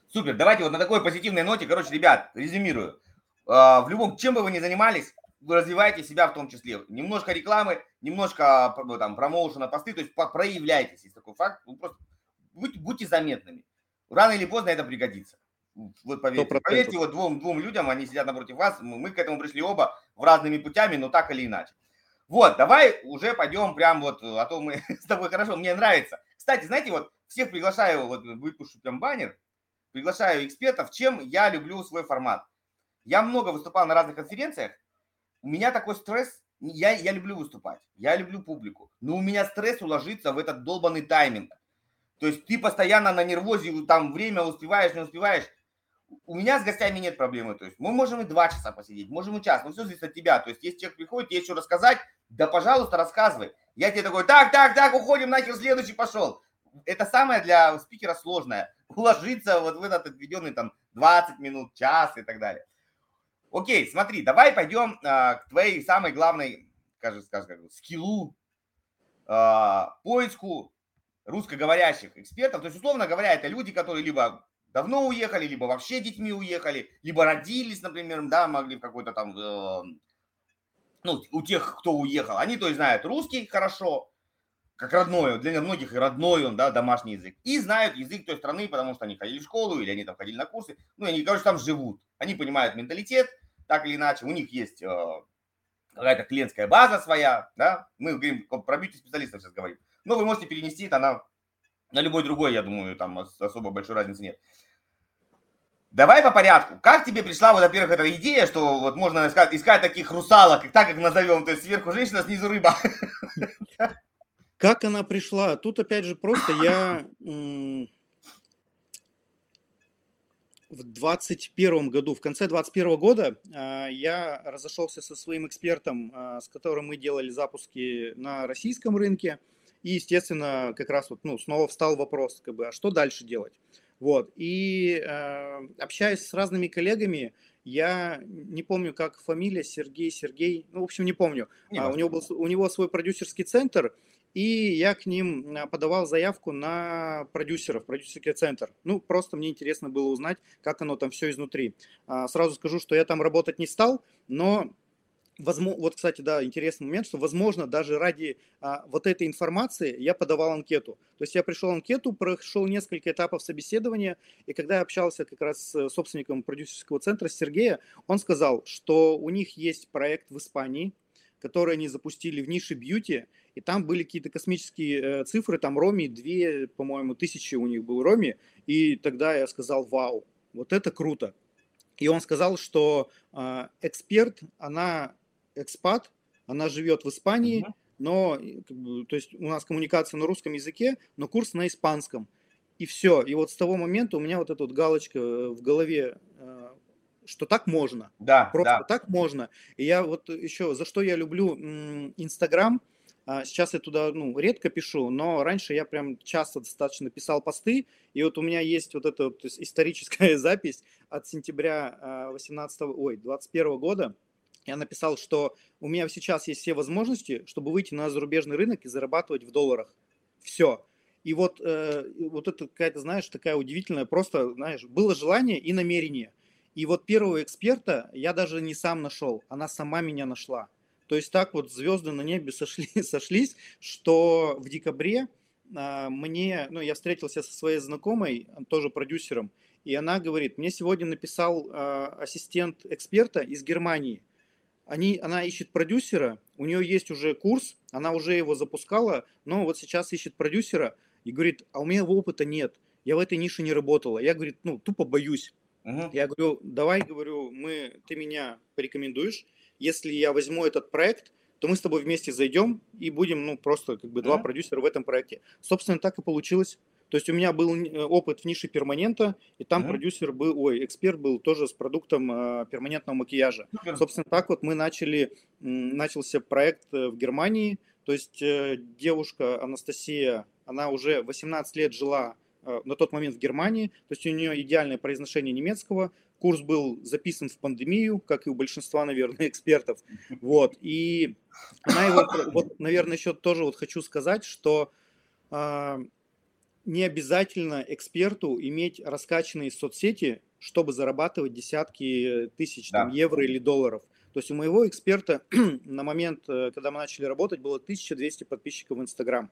Супер, давайте вот на такой позитивной ноте, короче, ребят, резюмирую. А, в любом, чем бы вы ни занимались, вы развиваете себя в том числе. Немножко рекламы, немножко там промоушена, посты, то есть проявляйтесь, есть такой факт. Вы просто будьте, будьте заметными. Рано или поздно это пригодится. Вот поверьте, поверьте вот двум, двум людям, они сидят напротив вас, мы к этому пришли оба в разными путями, но так или иначе. Вот, давай уже пойдем прям вот, а то мы [laughs] с тобой хорошо, мне нравится. Кстати, знаете, вот всех приглашаю, вот выпущу прям баннер, приглашаю экспертов, чем я люблю свой формат. Я много выступал на разных конференциях, у меня такой стресс, я, я люблю выступать, я люблю публику, но у меня стресс уложится в этот долбанный тайминг. То есть ты постоянно на нервозе, там время успеваешь, не успеваешь у меня с гостями нет проблемы. То есть мы можем и два часа посидеть, можем и час. Но все зависит от тебя. То есть если человек приходит, есть что рассказать, да, пожалуйста, рассказывай. Я тебе такой, так, так, так, уходим, нахер, следующий пошел. Это самое для спикера сложное. Уложиться вот в этот отведенный там 20 минут, час и так далее. Окей, смотри, давай пойдем а, к твоей самой главной, скажем, скажем, скиллу, а, поиску русскоговорящих экспертов. То есть, условно говоря, это люди, которые либо давно уехали, либо вообще детьми уехали, либо родились, например, да, могли в какой-то там, э, ну, у тех, кто уехал, они, то есть, знают русский хорошо, как родной, для многих и родной он, да, домашний язык, и знают язык той страны, потому что они ходили в школу или они там ходили на курсы, ну, они, короче, там живут, они понимают менталитет, так или иначе, у них есть э, какая-то клиентская база своя, да, мы говорим про бьюти-специалистов сейчас говорим, но вы можете перенести это на, на любой другой, я думаю, там особо большой разницы нет. Давай по порядку. Как тебе пришла, во-первых, эта идея, что вот можно искать, искать таких русалок, так как назовем, то есть сверху женщина, снизу рыба? Как она пришла? Тут опять же просто я в 21 году, в конце 21 года а, я разошелся со своим экспертом, а, с которым мы делали запуски на российском рынке. И, естественно, как раз вот, ну, снова встал вопрос, как бы, а что дальше делать? Вот. И э, общаясь с разными коллегами, я не помню, как фамилия, Сергей, Сергей, ну, в общем, не помню. Не а, у, него был, у него свой продюсерский центр, и я к ним а, подавал заявку на продюсеров, продюсерский центр. Ну, просто мне интересно было узнать, как оно там все изнутри. А, сразу скажу, что я там работать не стал, но возможно, вот, кстати, да, интересный момент, что, возможно, даже ради а, вот этой информации я подавал анкету. То есть я пришел анкету, прошел несколько этапов собеседования, и когда я общался как раз с собственником продюсерского центра Сергея, он сказал, что у них есть проект в Испании, который они запустили в нише бьюти, и там были какие-то космические э, цифры, там Роми, две, по-моему, тысячи у них был Роми, и тогда я сказал, вау, вот это круто. И он сказал, что э, эксперт, она экспат, она живет в Испании, uh-huh. но, то есть у нас коммуникация на русском языке, но курс на испанском. И все. И вот с того момента у меня вот эта вот галочка э, в голове э, что так можно. Да, Просто да. так можно. И я вот еще, за что я люблю Инстаграм, а, сейчас я туда ну, редко пишу, но раньше я прям часто достаточно писал посты, и вот у меня есть вот эта вот историческая [laughs] запись от сентября 18, ой, 21 года. Я написал, что у меня сейчас есть все возможности, чтобы выйти на зарубежный рынок и зарабатывать в долларах. Все. И вот, э, вот это какая-то, знаешь, такая удивительная, просто, знаешь, было желание и намерение. И вот первого эксперта я даже не сам нашел, она сама меня нашла. То есть так вот звезды на небе сошли, [laughs] сошлись, что в декабре а, мне, ну, я встретился со своей знакомой, тоже продюсером, и она говорит, мне сегодня написал а, ассистент эксперта из Германии. Они, она ищет продюсера, у нее есть уже курс, она уже его запускала, но вот сейчас ищет продюсера и говорит, а у меня опыта нет, я в этой нише не работала. Я, говорит, ну, тупо боюсь. Угу. Я говорю, давай, говорю, мы, ты меня порекомендуешь, если я возьму этот проект, то мы с тобой вместе зайдем и будем, ну, просто как бы два mm-hmm. продюсера в этом проекте. Собственно, так и получилось. То есть у меня был э, опыт в нише перманента, и там mm-hmm. продюсер был, ой, эксперт был тоже с продуктом э, перманентного макияжа. Mm-hmm. Собственно, так вот мы начали, начался проект э, в Германии. То есть э, девушка Анастасия, она уже 18 лет жила э, на тот момент в Германии, то есть у нее идеальное произношение немецкого, Курс был записан в пандемию, как и у большинства, наверное, [laughs] экспертов. Вот. И она его, вот, наверное, еще тоже вот хочу сказать, что э, не обязательно эксперту иметь раскачанные соцсети, чтобы зарабатывать десятки тысяч да. там, евро или долларов. То есть у моего эксперта [clears throat] на момент, э, когда мы начали работать, было 1200 подписчиков в Инстаграм.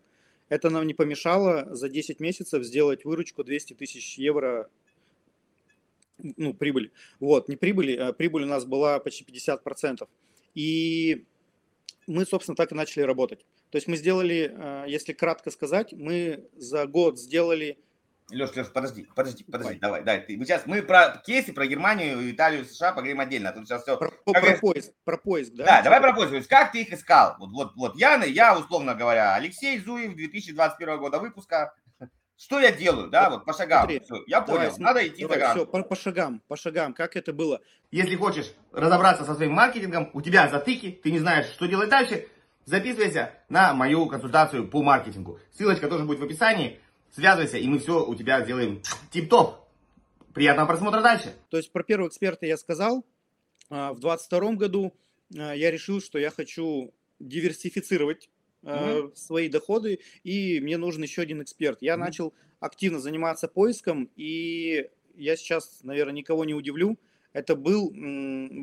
Это нам не помешало за 10 месяцев сделать выручку 200 тысяч евро ну, прибыль. Вот, не прибыль, а прибыль у нас была почти 50%. И мы, собственно, так и начали работать. То есть мы сделали, а, если кратко сказать, мы за год сделали... Леш, Леш, подожди, подожди, подожди, давай, давай. Ты, мы сейчас мы про кейсы, про Германию, Италию, США поговорим отдельно. А тут сейчас все. Про, про я... поиск, про поиск, да? Да, давай про поиск. То есть как ты их искал? Вот, вот, вот Яна, я, условно говоря, Алексей Зуев, 2021 года выпуска, что я делаю, да, вот по шагам. Смотри, все, я понял, давай, надо идти давай, все, по, по шагам, по шагам, как это было. Если хочешь разобраться со своим маркетингом, у тебя затыки, ты не знаешь, что делать дальше, записывайся на мою консультацию по маркетингу. Ссылочка тоже будет в описании. Связывайся, и мы все у тебя сделаем тип-топ. Приятного просмотра дальше. То есть про первого эксперта я сказал. А, в 2022 году а, я решил, что я хочу диверсифицировать mm-hmm. свои доходы, и мне нужен еще один эксперт. Я mm-hmm. начал активно заниматься поиском, и я сейчас, наверное, никого не удивлю. Это, был,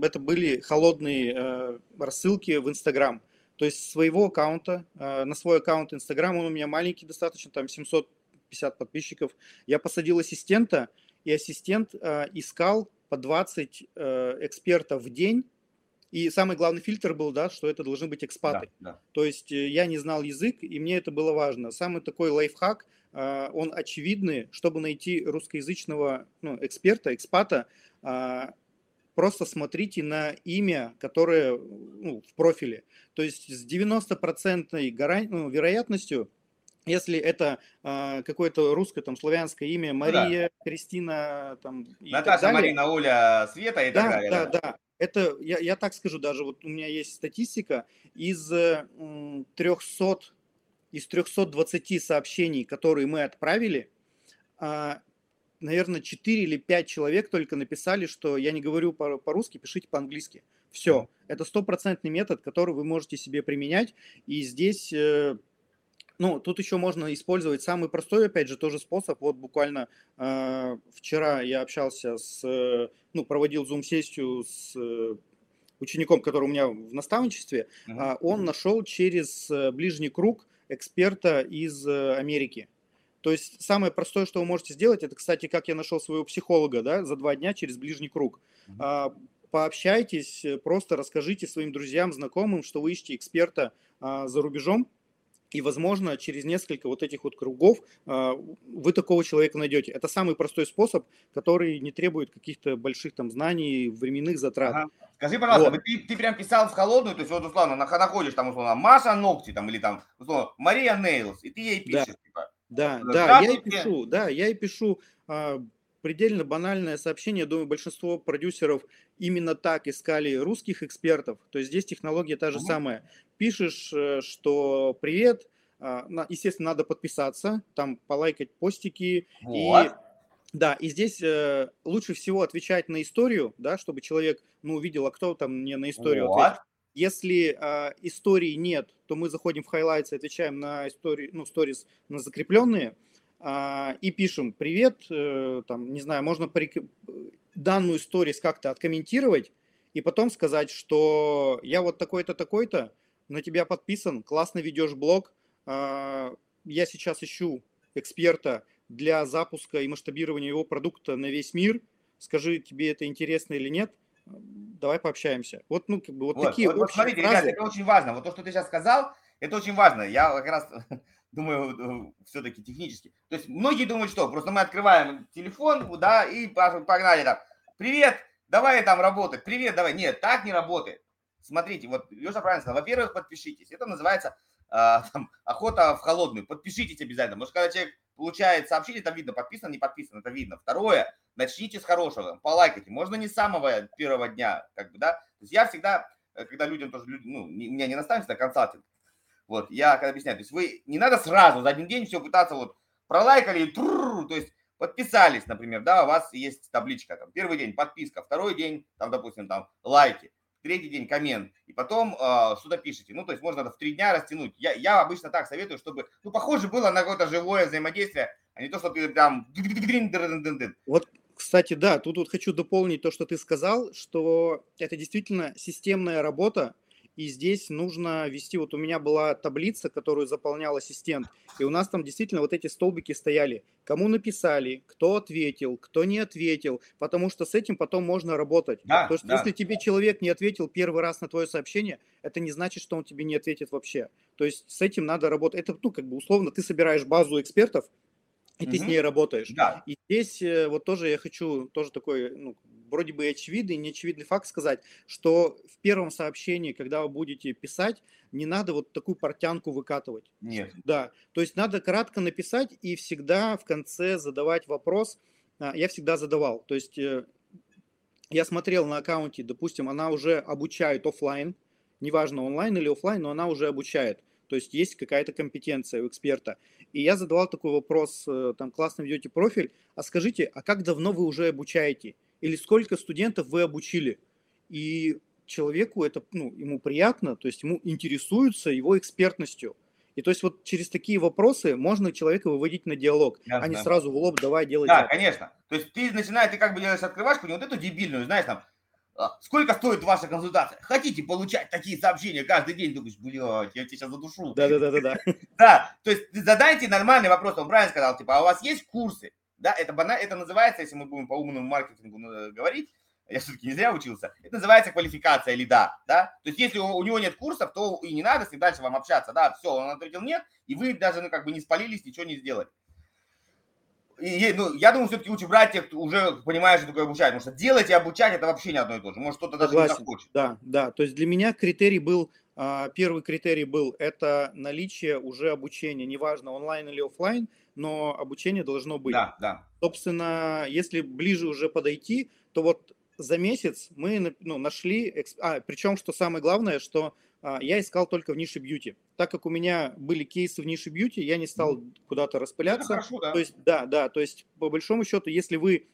это были холодные рассылки в Инстаграм. То есть своего аккаунта, э, на свой аккаунт Инстаграм, он у меня маленький достаточно, там 750 подписчиков. Я посадил ассистента, и ассистент искал по 20 экспертов в день, и самый главный фильтр был, да, что это должны быть экспаты. Да, да. То есть э, я не знал язык, и мне это было важно. Самый такой лайфхак, он очевидный, чтобы найти русскоязычного ну, эксперта, экспата, просто смотрите на имя, которое ну, в профиле. То есть с 90% гаран... ну, вероятностью если это э, какое-то русское, там, славянское имя, ну Мария, да. Кристина, там, Наташа, Марина, Оля, Света и да, так далее. Да, да, да. Это, я, я так скажу даже, вот у меня есть статистика, из 300, из 320 сообщений, которые мы отправили, а, наверное, 4 или 5 человек только написали, что я не говорю по-русски, пишите по-английски. Все. Это стопроцентный метод, который вы можете себе применять. И здесь э, ну, тут еще можно использовать самый простой, опять же, тоже способ. Вот буквально э, вчера я общался с, э, ну, проводил зум-сессию с э, учеником, который у меня в наставничестве. Uh-huh. Он нашел через ближний круг эксперта из Америки. То есть самое простое, что вы можете сделать, это, кстати, как я нашел своего психолога, да, за два дня через ближний круг. Uh-huh. Пообщайтесь, просто расскажите своим друзьям, знакомым, что вы ищете эксперта а, за рубежом, и, возможно, через несколько вот этих вот кругов э, вы такого человека найдете. Это самый простой способ, который не требует каких-то больших там знаний, временных затрат. Ага. Скажи, пожалуйста, вот. ты, ты прям писал в холодную, то есть вот условно находишь там условно Маша Ногти там или там условно Мария Нейлс, и ты ей пишешь. Да, типа, да, да, я и пишу, да, я и пишу. Э, предельно банальное сообщение. Думаю, большинство продюсеров именно так искали русских экспертов. То есть здесь технология та же угу. самая. Пишешь, э, что привет, а, естественно, надо подписаться, там полайкать постики. Вот. И, да, и здесь э, лучше всего отвечать на историю, да, чтобы человек, ну, увидел, а кто там мне на историю вот. ответит. Если э, истории нет, то мы заходим в highlights и отвечаем на истории, ну, stories на закрепленные э, и пишем привет, э, там, не знаю, можно прик... данную stories как-то откомментировать и потом сказать, что я вот такой-то, такой-то, на тебя подписан, классно ведешь блог, э, я сейчас ищу эксперта для запуска и масштабирования его продукта на весь мир, скажи, тебе это интересно или нет – давай пообщаемся. Вот, ну, как бы вот, вот такие вот, вот смотрите, фразы. ребята, это очень важно. Вот то, что ты сейчас сказал, это очень важно. Я как раз [laughs] думаю, э, все-таки технически. То есть многие думают, что просто мы открываем телефон, да, и погнали там. Привет, давай там работать. Привет, давай. Нет, так не работает. Смотрите, вот Леша правильно сказал. Во-первых, подпишитесь. Это называется э, [laughs] там, охота в холодную. Подпишитесь обязательно. Что когда человек получает сообщение, там видно, подписан, не подписан, это видно. Второе, начните с хорошего, полайкайте. Можно не с самого первого дня, как бы, да. То есть я всегда, э, когда людям тоже, ну, у меня не наставница, а консалтинг, вот, я когда объясняю, то есть вы не надо сразу за один день все пытаться вот пролайкали, то есть подписались, например, да, у вас есть табличка, там, первый день подписка, второй день, там, допустим, там, лайки, третий день коммент, и потом э, что-то пишете. Ну, то есть можно в три дня растянуть. Я, я обычно так советую, чтобы, ну, похоже было на какое-то живое взаимодействие, а не то, что ты там... Вот, кстати, да, тут вот хочу дополнить то, что ты сказал, что это действительно системная работа, и здесь нужно вести, вот у меня была таблица, которую заполнял ассистент, и у нас там действительно вот эти столбики стояли, кому написали, кто ответил, кто не ответил, потому что с этим потом можно работать. Да, То есть да. если тебе человек не ответил первый раз на твое сообщение, это не значит, что он тебе не ответит вообще. То есть с этим надо работать. Это, ну, как бы условно, ты собираешь базу экспертов, и угу. ты с ней работаешь. Да. И здесь э, вот тоже я хочу тоже такой, ну, вроде бы очевидный, неочевидный факт сказать, что в первом сообщении, когда вы будете писать, не надо вот такую портянку выкатывать. Нет. Да, то есть надо кратко написать и всегда в конце задавать вопрос. А, я всегда задавал, то есть э, я смотрел на аккаунте, допустим, она уже обучает офлайн, неважно онлайн или офлайн, но она уже обучает. То есть есть какая-то компетенция у эксперта. И я задавал такой вопрос, э, там, классно ведете профиль, а скажите, а как давно вы уже обучаете? Или сколько студентов вы обучили? И человеку это, ну, ему приятно, то есть ему интересуются его экспертностью. И то есть вот через такие вопросы можно человека выводить на диалог, Ясно. а не сразу в лоб давай делать. Да, конечно. То есть ты начинаешь, ты как бы делаешь открывашку, не вот эту дебильную, знаешь, там, а, сколько стоит ваша консультация? Хотите получать такие сообщения каждый день? Думаешь, блядь, я тебя сейчас задушу. Да, да, да, да, да. Да, то есть задайте нормальный вопрос, он правильно сказал, типа, а у вас есть курсы? Да, это, банально, это называется, если мы будем по умному маркетингу э, говорить, я все-таки не зря учился, это называется квалификация лида, да, то есть если у, у него нет курсов, то и не надо с ним дальше вам общаться, да, все, он ответил нет, и вы даже, ну, как бы не спалились, ничего не сделали и, ну, я думаю, все-таки лучше брать тех, кто уже понимает, что такое обучать, потому что делать и обучать это вообще не одно и то же. Может, кто-то даже не захочет. Да, да. То есть для меня критерий был, а, первый критерий был, это наличие уже обучения, неважно онлайн или офлайн, но обучение должно быть. Да, да. Собственно, если ближе уже подойти, то вот за месяц мы ну, нашли, а, причем, что самое главное, что я искал только в нише бьюти. Так как у меня были кейсы в нише бьюти, я не стал mm. куда-то распыляться. хорошо, да. То есть, да, да, то есть, по большому счету, если вы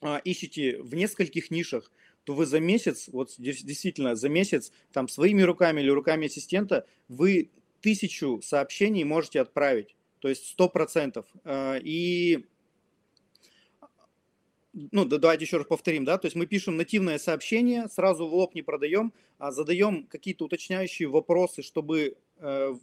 а, ищете в нескольких нишах, то вы за месяц, вот действительно за месяц, там своими руками или руками ассистента, вы тысячу сообщений можете отправить. То есть сто процентов. А, и ну, давайте еще раз повторим, да, то есть мы пишем нативное сообщение, сразу в лоб не продаем, а задаем какие-то уточняющие вопросы, чтобы э,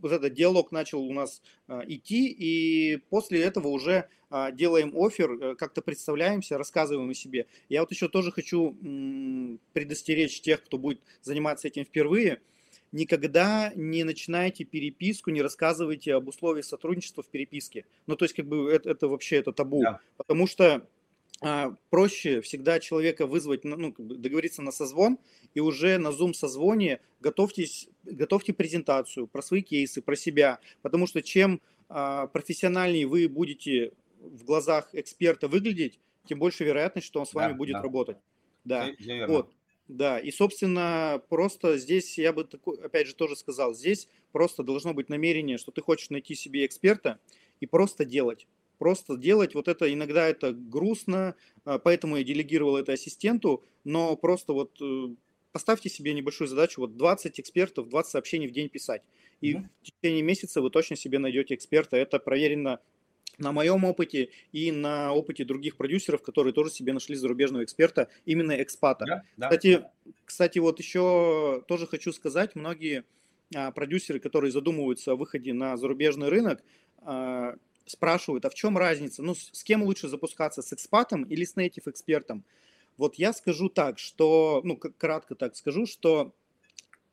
вот этот диалог начал у нас э, идти, и после этого уже э, делаем офер, э, как-то представляемся, рассказываем о себе. Я вот еще тоже хочу м, предостеречь тех, кто будет заниматься этим впервые, никогда не начинайте переписку, не рассказывайте об условиях сотрудничества в переписке. Ну, то есть, как бы это, это вообще это табу. Да. Потому что а, проще всегда человека вызвать, ну, договориться на созвон, и уже на Zoom созвоне готовьтесь, готовьте презентацию про свои кейсы, про себя. Потому что чем а, профессиональнее вы будете в глазах эксперта выглядеть, тем больше вероятность, что он с вами Да, будет да. работать. Да. Всё верно. Вот, да, и, собственно, просто здесь я бы, такой, опять же, тоже сказал, здесь просто должно быть намерение, что ты хочешь найти себе эксперта и просто делать. Просто делать, вот это иногда это грустно, а, поэтому я делегировал это ассистенту, но просто вот э, поставьте себе небольшую задачу, вот 20 экспертов, 20 сообщений в день писать. И Мгм. в течение месяца вы точно себе найдете эксперта. Это проверено на моем опыте и на опыте других продюсеров, которые тоже себе нашли зарубежного эксперта, именно экспата. Да, да. Кстати, кстати, вот еще тоже хочу сказать, многие а, продюсеры, которые задумываются о выходе на зарубежный рынок, а, спрашивают, а в чем разница? Ну, с, с кем лучше запускаться, с экспатом или с native экспертом? Вот я скажу так, что, ну, кратко так скажу, что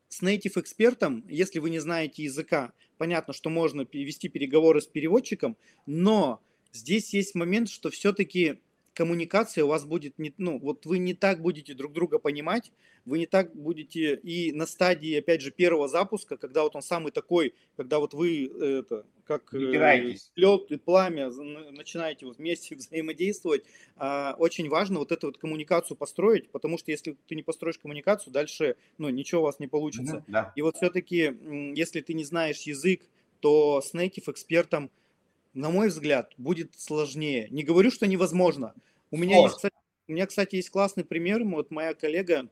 с native экспертом, если вы не знаете языка, понятно, что можно вести переговоры с переводчиком, но здесь есть момент, что все-таки коммуникация у вас будет не, ну, вот вы не так будете друг друга понимать, вы не так будете и на стадии, опять же, первого запуска, когда вот он самый такой, когда вот вы э, это, как Притираетесь. лед и пламя начинаете вот вместе [laughs] взаимодействовать, а, очень важно вот эту вот коммуникацию построить, потому что если ты не построишь коммуникацию, дальше, ну, ничего у вас не получится. Мгм, Да. И вот все-таки, если ты не знаешь язык, то с native экспертом, на мой взгляд, будет сложнее. Не говорю, что невозможно. У меня, есть, кстати, у меня, кстати, есть классный пример. Вот моя коллега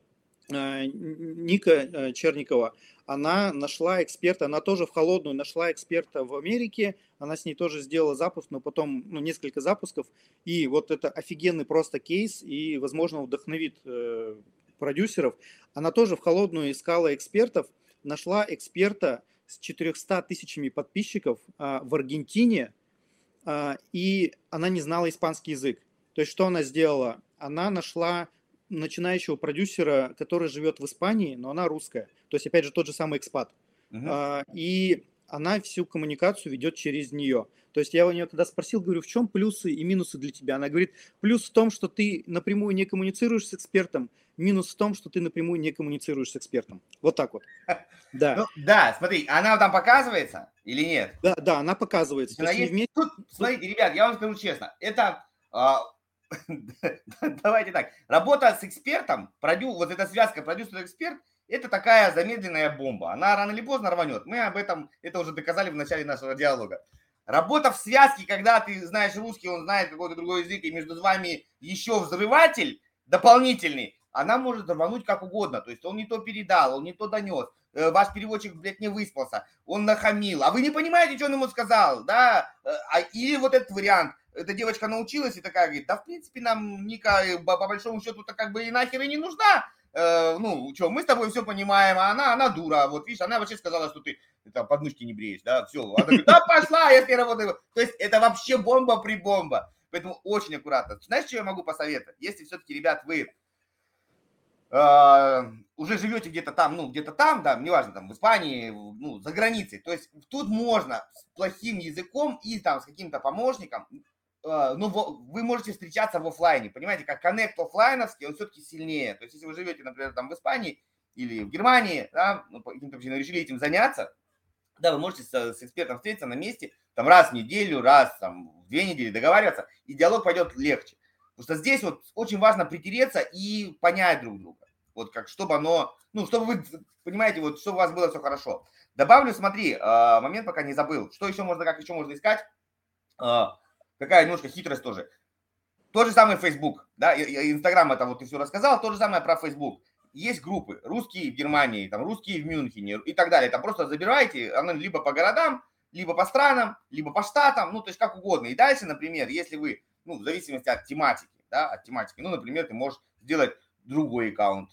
э, Ника э, Черникова, она нашла эксперта, она тоже в холодную нашла эксперта в Америке, она с ней тоже сделала запуск, но потом ну, несколько запусков, и вот это офигенный просто кейс, и, возможно, вдохновит э, продюсеров. Она тоже в холодную искала экспертов, нашла эксперта с 400 тысячами подписчиков а, в Аргентине, а, и она не знала испанский язык. То есть что она сделала? Она нашла начинающего продюсера, который живет в Испании, но она русская. То есть, опять же, тот же самый экспат. А, И она всю коммуникацию ведет через нее. То есть я у нее когда спросил, говорю, в чем плюсы и минусы для тебя? Она говорит, плюс в том, что ты напрямую не коммуницируешь с экспертом, минус в том, что ты напрямую не коммуницируешь с экспертом. Вот так вот. [laughs] Да, Ну, да, смотри, она там показывается или нет? да, да, она показывается. Она есть? вместе- Тут, смотрите, ребят, я вам скажу честно, это, а, [laughs] давайте так, работа с экспертом, продю, вот эта связка продюсер-эксперт, это такая замедленная бомба. Она рано или поздно рванет. Мы об этом, это уже доказали в начале нашего диалога. Работа в связке, когда ты знаешь русский, он знает какой-то другой язык, и между вами еще взрыватель дополнительный, она может рвануть как угодно. То есть он не то передал, он не то донес. Э, Ваш переводчик, блядь, не выспался, он нахамил, а вы не понимаете, что он ему сказал, да? Э, А, или вот этот вариант, эта девочка научилась и такая говорит, да, в принципе, нам Ника э, по, по большому счету-то как бы и нахер и не нужна. Э, ну, что, мы с тобой все понимаем, а она, она дура. Вот видишь, она вообще сказала, что ты там подмышки не бреешь, да, все. Она говорит, да пошла, я с ней работаю. То есть это вообще бомба при бомба. Поэтому очень аккуратно. Знаешь, что я могу посоветовать? Если все-таки, ребят, вы э, уже живете где-то там, ну, где-то там, да, неважно, там, в Испании, ну, за границей, то есть тут можно с плохим языком и там с каким-то помощником, ну, во- вы можете встречаться в оффлайне, понимаете, как коннект оффлайновский, он все-таки сильнее, то есть если вы живете, например, там в Испании или в Германии, да, ну, по каким-то причинам решили этим заняться, да, вы можете с, с экспертом встретиться на месте, там раз в неделю, раз там в две недели договариваться, и диалог пойдет легче. Потому что здесь вот очень важно притереться и понять друг друга. Вот как, чтобы оно, ну, чтобы вы, понимаете, вот, чтобы у вас было все хорошо. Добавлю, смотри, э, момент пока не забыл. Что еще можно, как еще можно искать? Какая немножко хитрость тоже. То же самое Facebook, да, Инстаграм это вот ты все рассказал, то же самое про Facebook. Есть группы, русские в Германии, там, русские в Мюнхене и так далее. Там просто забираете, оно либо по городам, либо по странам, либо по штатам, ну, то есть как угодно. И дальше, например, если вы, ну, в зависимости от тематики, да, от тематики, ну, например, ты можешь сделать другой аккаунт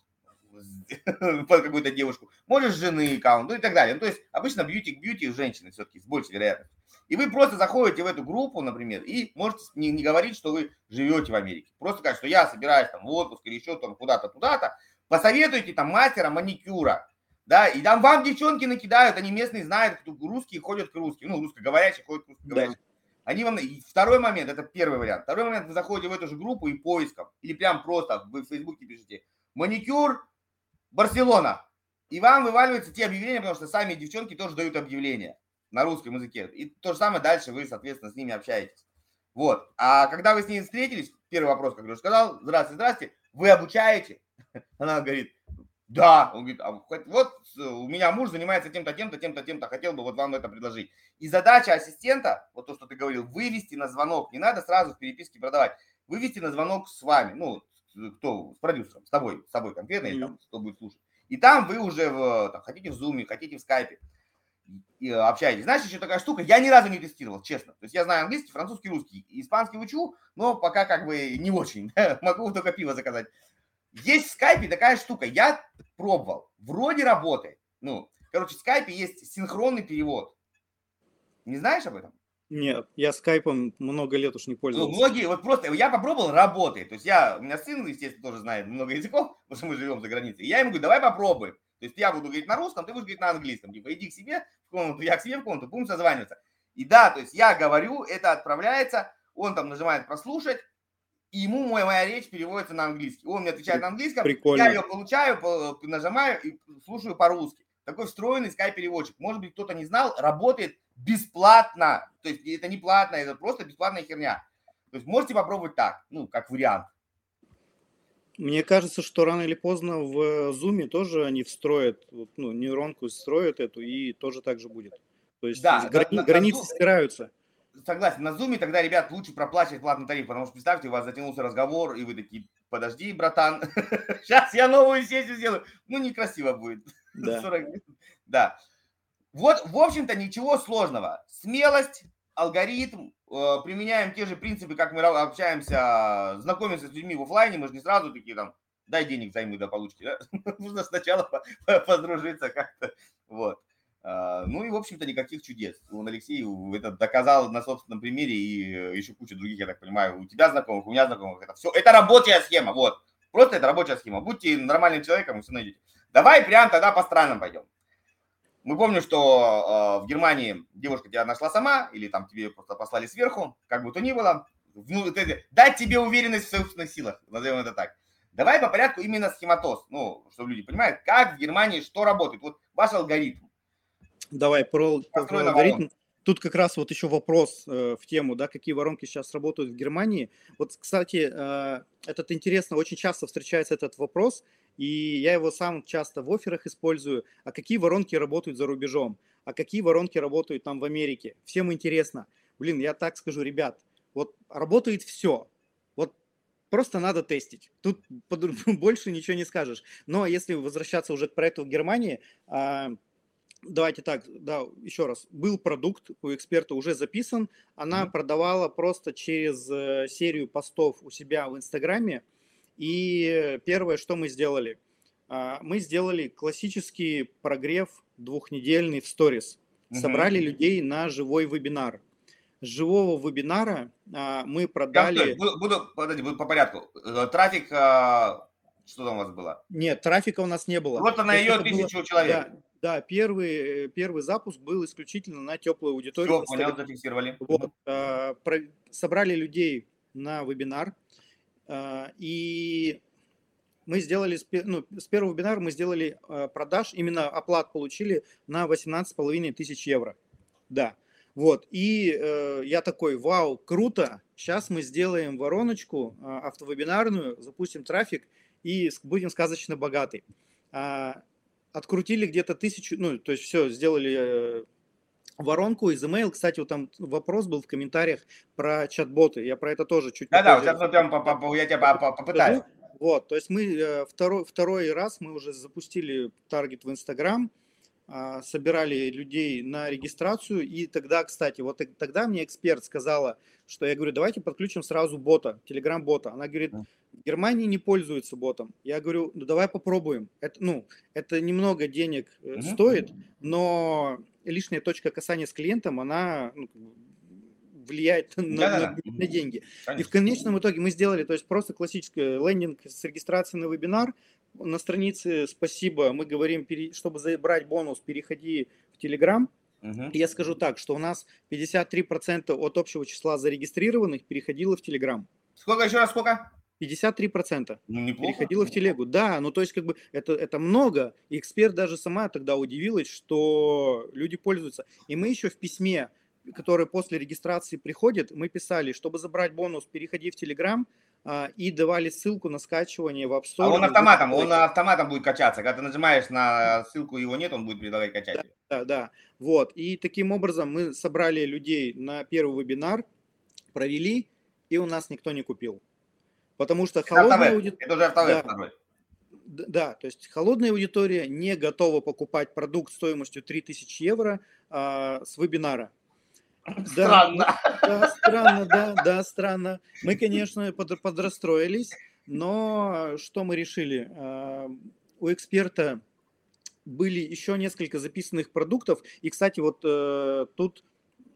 [laughs] под какую-то девушку, можешь жены аккаунт, ну и так далее. Ну, то есть обычно бьюти к бьюти женщины все-таки с большей вероятностью. И вы просто заходите в эту группу, например, и можете не, не говорить, что вы живете в Америке. Просто сказать, что я собираюсь там в отпуск или еще там куда-то, туда-то. Посоветуйте там мастера маникюра, да, и там вам девчонки накидают, они местные знают, кто русские ходят к русским, ну, русскоговорящие ходят к русскоговорящим. Они вам... и Второй момент, это первый вариант. Второй момент, вы заходите в эту же группу и поиском, или прям просто вы в Фейсбуке пишете маникюр Барселона, и вам вываливаются те объявления, потому что сами девчонки тоже дают объявления на русском языке. И то же самое дальше вы, соответственно, с ними общаетесь. Вот. А когда вы с ней встретились, первый вопрос, как я уже сказал, здравствуйте, здравствуйте, вы обучаете? [laughs] Она говорит, да. Он говорит, а вот у меня муж занимается тем-то, тем-то, тем-то, тем-то, хотел бы вот вам это предложить. И задача ассистента, вот то, что ты говорил, вывести на звонок, не надо сразу в переписке продавать, вывести на звонок с вами, ну, кто, с продюсером, с тобой, с тобой конкретно, или там, кто будет слушать. И там вы уже в, там, хотите в Zoom, хотите в Skype, и общаетесь. Знаешь, еще такая штука, я ни разу не тестировал, честно. То есть я знаю английский, французский, русский, испанский учу, но пока как бы не очень. [laughs] Могу только пиво заказать. Есть в скайпе такая штука, я пробовал, вроде работает. Ну, короче, в скайпе есть синхронный перевод. Не знаешь об этом? Нет, я скайпом много лет уж не ну, пользовался. Ну, многие, вот просто, я попробовал, работает. То есть я, у меня сын, естественно, тоже знает много языков, [laughs] потому что мы живем за границей. Я ему говорю, давай попробуем. То есть я буду говорить на русском, ты будешь говорить на английском. Типа, иди к себе в комнату, я к себе в комнату, будем созваниваться. И да, то есть я говорю, это отправляется, он там нажимает прослушать, и ему моя, моя речь переводится на английский. Он мне отвечает на английском, Прикольно. я ее получаю, нажимаю и слушаю по-русски. Такой встроенный скайп-переводчик. Может быть, кто-то не знал, работает бесплатно. То есть это не платно, это просто бесплатная херня. То есть можете попробовать так, ну, как вариант. Мне кажется, что рано или поздно в Zoom тоже они встроят, ну, нейронку встроят эту, и тоже так же будет. То есть да, грани- на, границы на, стираются. Согласен, на Zoom тогда, ребят, лучше проплачивать платный тариф, потому что представьте, у вас затянулся разговор, и вы такие, подожди, братан, [laughs] сейчас я новую сессию сделаю. Ну, некрасиво будет. Да. [laughs] 40 Да. Вот, в общем-то, ничего сложного. Смелость, алгоритм, э, применяем те же принципы, как мы общаемся, знакомимся с людьми в офлайне, мы же не сразу такие там, дай денег займы до получки, да? [laughs] нужно сначала подружиться как-то, вот. А, ну и, в общем-то, никаких чудес. Он Алексей это доказал на собственном примере и еще куча других, я так понимаю, у тебя знакомых, у меня знакомых. Это все, это рабочая схема, вот. Просто это рабочая схема. Будьте нормальным человеком, и все найдете. Давай прям тогда по странам пойдем. Мы помним, что э, в Германии девушка тебя нашла сама, или там тебе просто послали сверху, как бы то ни было. Ну, дать тебе уверенность в собственных силах, назовем это так. Давай по порядку именно схематоз, ну, чтобы люди понимают, как в Германии что работает. Вот ваш алгоритм. Давай про, про алгоритм. Тут как раз вот еще вопрос э, в тему, да, какие воронки сейчас работают в Германии. Вот, кстати, э, этот интересно, очень часто встречается этот вопрос, и я его сам часто в офферах использую. А какие воронки работают за рубежом? А какие воронки работают там в Америке? Всем интересно. Блин, я так скажу, ребят, вот работает все. Вот просто надо тестить. Тут [laughs] больше ничего не скажешь. Но если возвращаться уже к проекту в Германии, а, давайте так, да, еще раз. Был продукт у эксперта уже записан. Она продавала просто через э, серию постов у себя в Инстаграме и первое, что мы сделали, а, мы сделали классический прогрев двухнедельный в сторис. Собрали угу. людей на живой вебинар. С живого вебинара а, мы продали... Я, буду, буду, подожди, буду по порядку. Э, трафик, а, что там у вас было? Нет, трафика у нас не было. Вот на ее тысячу было... человек. Да, да, первый, первый запуск был исключительно на теплую аудиторию. Все, понял, зафиксировали. Вот, а, про... Собрали людей на вебинар, и мы сделали, ну, с первого вебинара мы сделали а, продаж, именно оплат получили на 18,5 тысяч евро. Да. Вот, и э, я такой, вау, круто, сейчас мы сделаем вороночку э, автовебинарную, запустим трафик и будем сказочно богаты. Открутили где-то тысячу, ну, то есть все, сделали э, воронку из email. Кстати, вот там вопрос был в комментариях про чат-боты. Я про это тоже чуть Да-да, сейчас мы прям я тебя попытаюсь. Вот, то есть мы э, второй, второй раз мы уже запустили таргет в Инстаграм, собирали людей на регистрацию, и тогда, кстати, вот тогда мне эксперт сказала, что я говорю, давайте подключим сразу бота, телеграм-бота. Она говорит, в Германии не пользуются ботом. Я говорю, ну давай попробуем. Это, ну, это немного денег mm-hmm. стоит, но лишняя точка касания с клиентом, она ну, влияет [laughs] на, на, на деньги. Конечно. И в конечном итоге мы сделали, то есть просто классический лендинг с регистрацией на вебинар. На странице «Спасибо» мы говорим, чтобы забрать бонус, переходи в Telegram. Угу. Я скажу так, что у нас 53% от общего числа зарегистрированных переходило в Telegram. Сколько еще раз, сколько? 53% ну, неплохо. переходило в телегу. Да, ну то есть как бы это, это много. И эксперт даже сама тогда удивилась, что люди пользуются. И мы еще в письме которые после регистрации приходят, мы писали, чтобы забрать бонус, переходи в а, и давали ссылку на скачивание в App Store. А он автоматом, он автоматом будет качаться. Когда ты нажимаешь на ссылку, его нет, он будет предлагать качать. Да, да, да. Вот. И таким образом мы собрали людей на первый вебинар, провели, и у нас никто не купил. Потому что холодная аудитория... Это уже автовеб да, второй. Да, то есть холодная аудитория не готова покупать продукт стоимостью 3000 евро а, с вебинара. Странно. Да, да, странно, да, да, странно. Мы, конечно, под, подрастроились, но что мы решили? А, у эксперта были еще несколько записанных продуктов. И, кстати, вот э, тут,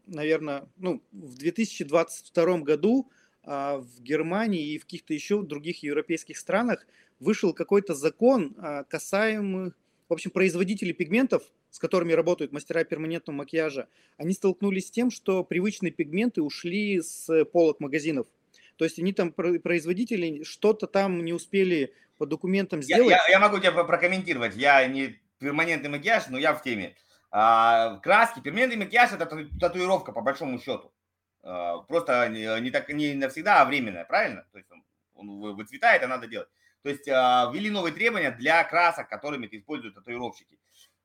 наверное, ну, в 2022 году а, в Германии и в каких-то еще других европейских странах вышел какой-то закон, а, касаемый, в общем, производителей пигментов, с которыми работают мастера перманентного макияжа, они столкнулись с тем, что привычные пигменты ушли с полок магазинов. То есть они там, производители, что-то там не успели по документам сделать. Я, я, я могу тебя прокомментировать. Я не перманентный макияж, но я в теме. А, краски, перманентный макияж – это татуировка, по большому счету. А, просто не, так, не навсегда, а временная, правильно? То есть он, он выцветает, а надо делать. То есть а, ввели новые требования для красок, которыми используют татуировщики.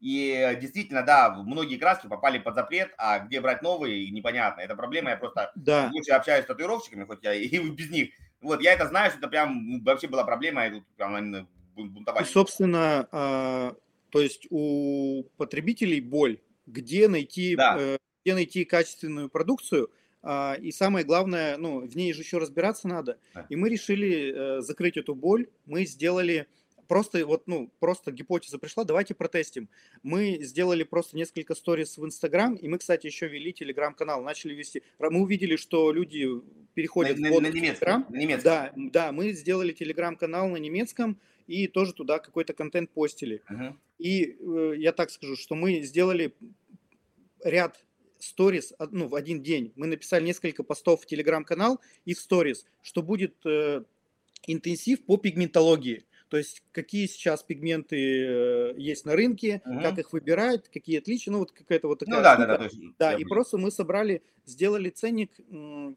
И действительно, да, многие краски попали под запрет, а где брать новые, непонятно. Это проблема, я просто да. больше общаюсь с татуировщиками, хоть я и [laughs] без них. Вот, я это знаю, что это прям вообще была проблема, и тут прям бунтовали. И, собственно, а, то есть у потребителей боль, где найти, да. э, где найти качественную продукцию, а, и самое главное, ну, в ней же еще разбираться надо. Да. И мы решили э, закрыть эту боль, мы сделали просто вот, ну, просто гипотеза пришла, давайте протестим. Мы сделали просто несколько сторис в Инстаграм, и мы, кстати, еще вели Телеграм-канал, начали вести. Мы увидели, что люди переходят на, на, на немецком, на немецком. Да, да, мы сделали Телеграм-канал на немецком, и тоже туда какой-то контент постили. Uh-huh. И э, я так скажу, что мы сделали ряд сторис ну, в один день. Мы написали несколько постов в Телеграм-канал и в сторис, что будет э, интенсив по пигментологии. То есть какие сейчас пигменты э, есть на рынке, угу. как их выбирать, какие отличия, ну вот какая-то вот такая. Ну, да, да, да, да. Да, и просто мы собрали, сделали ценник